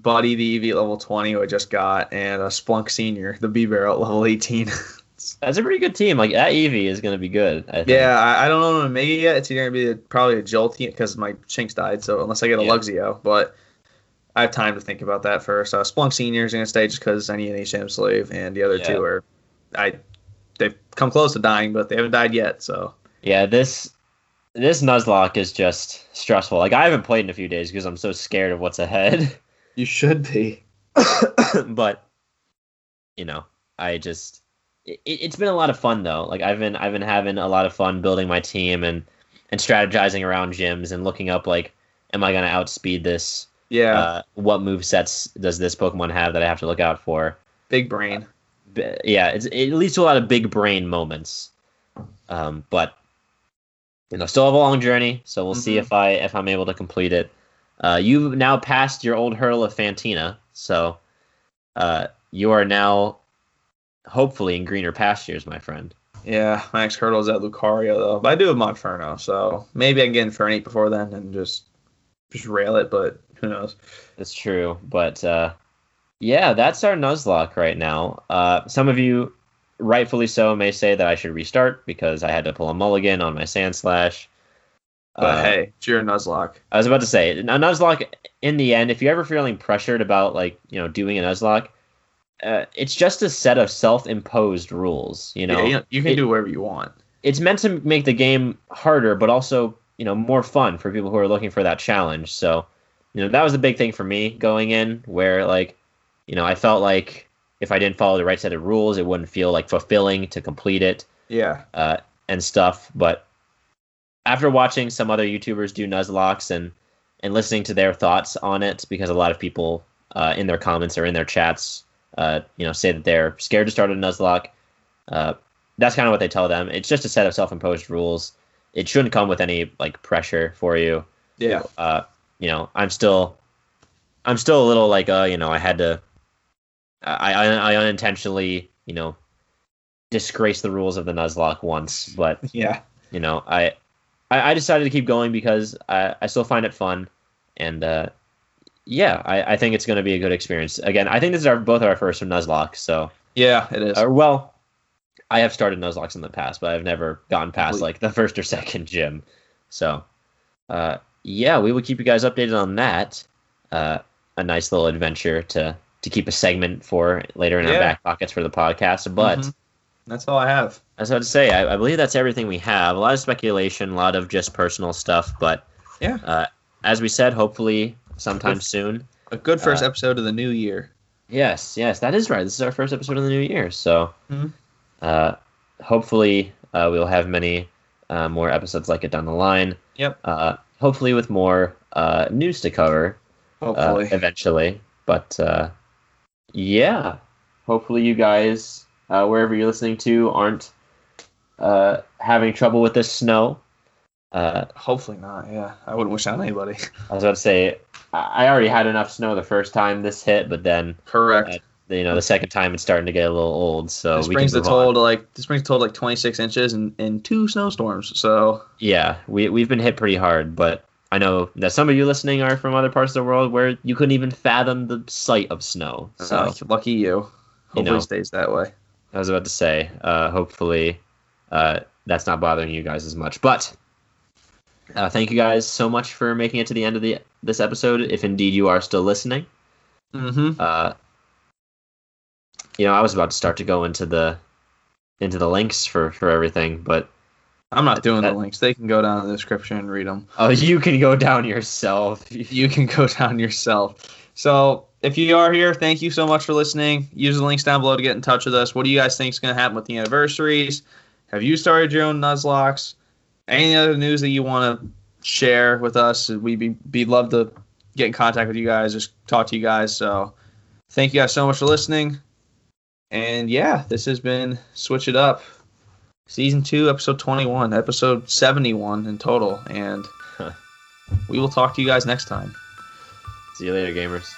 Buddy, the Eevee at level 20, who I just got. And a Splunk Senior, the Bibarel at level 18. that's a pretty good team. Like that Eevee is going to be good. I think. yeah, I, I don't know Omega yet. It's either going to be a, probably a Jolteon because my Shinx died, so unless I get a Yeah. Luxio. But I have time to think about that first. Uh, Splunk Senior is going to stay just because I need an HM Slave, and the other Yeah. two are. I They've come close to dying, but they haven't died yet, so. Yeah, this this Nuzlocke is just stressful. Like I haven't played in a few days because I'm so scared of what's ahead. You should be. but you know, I just it, it's been a lot of fun though. Like I've been I've been having a lot of fun building my team and and strategizing around gyms and looking up like, am I gonna outspeed this? Yeah, Uh, what move sets does this Pokemon have that I have to look out for? big brain. B- Yeah, it's, it leads to a lot of big brain moments. Um, but you know, still have a long journey, so we'll see Mhm. if I if I'm able to complete it. Uh, you've now passed your old hurdle of Fantina, so uh, you are now hopefully in greener pastures, my friend. Yeah, my next hurdle is at Lucario though, but I do have Monferno, so maybe I can get Infernape before then and just just rail it. But who knows? That's true, but uh, yeah, that's our Nuzlocke right now. Uh, some of you, rightfully so, may say that I should restart because I had to pull a mulligan on my Sandslash. But Uh, hey, it's your Nuzlocke. I was about to say, a Nuzlocke, in the end, if you're ever feeling pressured about, like, you know, doing a Nuzlocke, uh, it's just a set of self-imposed rules, you know? yeah, you, can it- do whatever you want. It's meant to make the game harder, but also, you know, more fun for people who are looking for that challenge. So, you know, that was the big thing for me going in, where, like, you know, I felt like if I didn't follow the right set of rules, it wouldn't feel, like, fulfilling to complete it Yeah, uh, and stuff. But after watching some other YouTubers do Nuzlockes and and listening to their thoughts on it, because a lot of people uh, in their comments or in their chats, uh, you know, say that they're scared to start a Nuzlocke. Uh, that's kind of what they tell them. It's just a set of self-imposed rules. It shouldn't come with any like pressure for you. yeah, Uh, you know, I'm still, I'm still a little like, uh, you know, I had to, I, I, I unintentionally, you know, disgrace the rules of the Nuzlocke once, but yeah. you know, I, I, I decided to keep going because I, I still find it fun, and uh, yeah, I, I think it's going to be a good experience. Again, I think this is our both our first from Nuzlocke, so Yeah, it is. or well, I have started Nuzlockes in the past, but I've never gotten past like the first or second gym. So, uh, yeah, we will keep you guys updated on that. Uh, a nice little adventure to to keep a segment for later in our back pockets for the podcast. But Mhm. That's all I have. I was about to say, I, I believe that's everything we have. A lot of speculation, a lot of just personal stuff, but Yeah. uh, as we said, hopefully sometime soon. A good first Uh, episode of the new year. Yes, yes, that is right. This is our first episode of the new year, so Mhm. uh, hopefully uh, we'll have many uh, more episodes like it down the line. Yep. Uh, hopefully with more uh, news to cover Hopefully. eventually. But uh, yeah, hopefully you guys, uh, wherever you're listening to, aren't uh, having trouble with this snow. Uh, Hopefully not. Yeah, I wouldn't wish on anybody. I was about to say, I already had enough snow the first time this hit, but then Correct. Uh, you know the second time it's starting to get a little old. So this we brings the move on. total to like this brings the total to like 26 inches and, and two snowstorms. So Yeah, we we've been hit pretty hard, but I know that some of you listening are from other parts of the world where you couldn't even fathom the sight of snow. So uh, lucky you. Hopefully know. it stays that way. I was about to say, uh, hopefully, uh, that's not bothering you guys as much. But uh, thank you guys so much for making it to the end of the this episode. If indeed you are still listening, Mm-hmm. uh, you know, I was about to start to go into the into the links for for everything, but I'm not doing the links. They can go down in the description and read them. oh, you can go down yourself. You can go down yourself. So if you are here, thank you so much for listening. Use the links down below to get in touch with us. What do you guys think is going to happen with the anniversaries? Have you started your own Nuzlockes? Any other news that you want to share with us? We'd be, be love to get in contact with you guys, just talk to you guys. So thank you guys so much for listening. And yeah, this has been Switch It Up, season two, episode 21, episode 71 in total. And we will talk to you guys next time. See you later, gamers.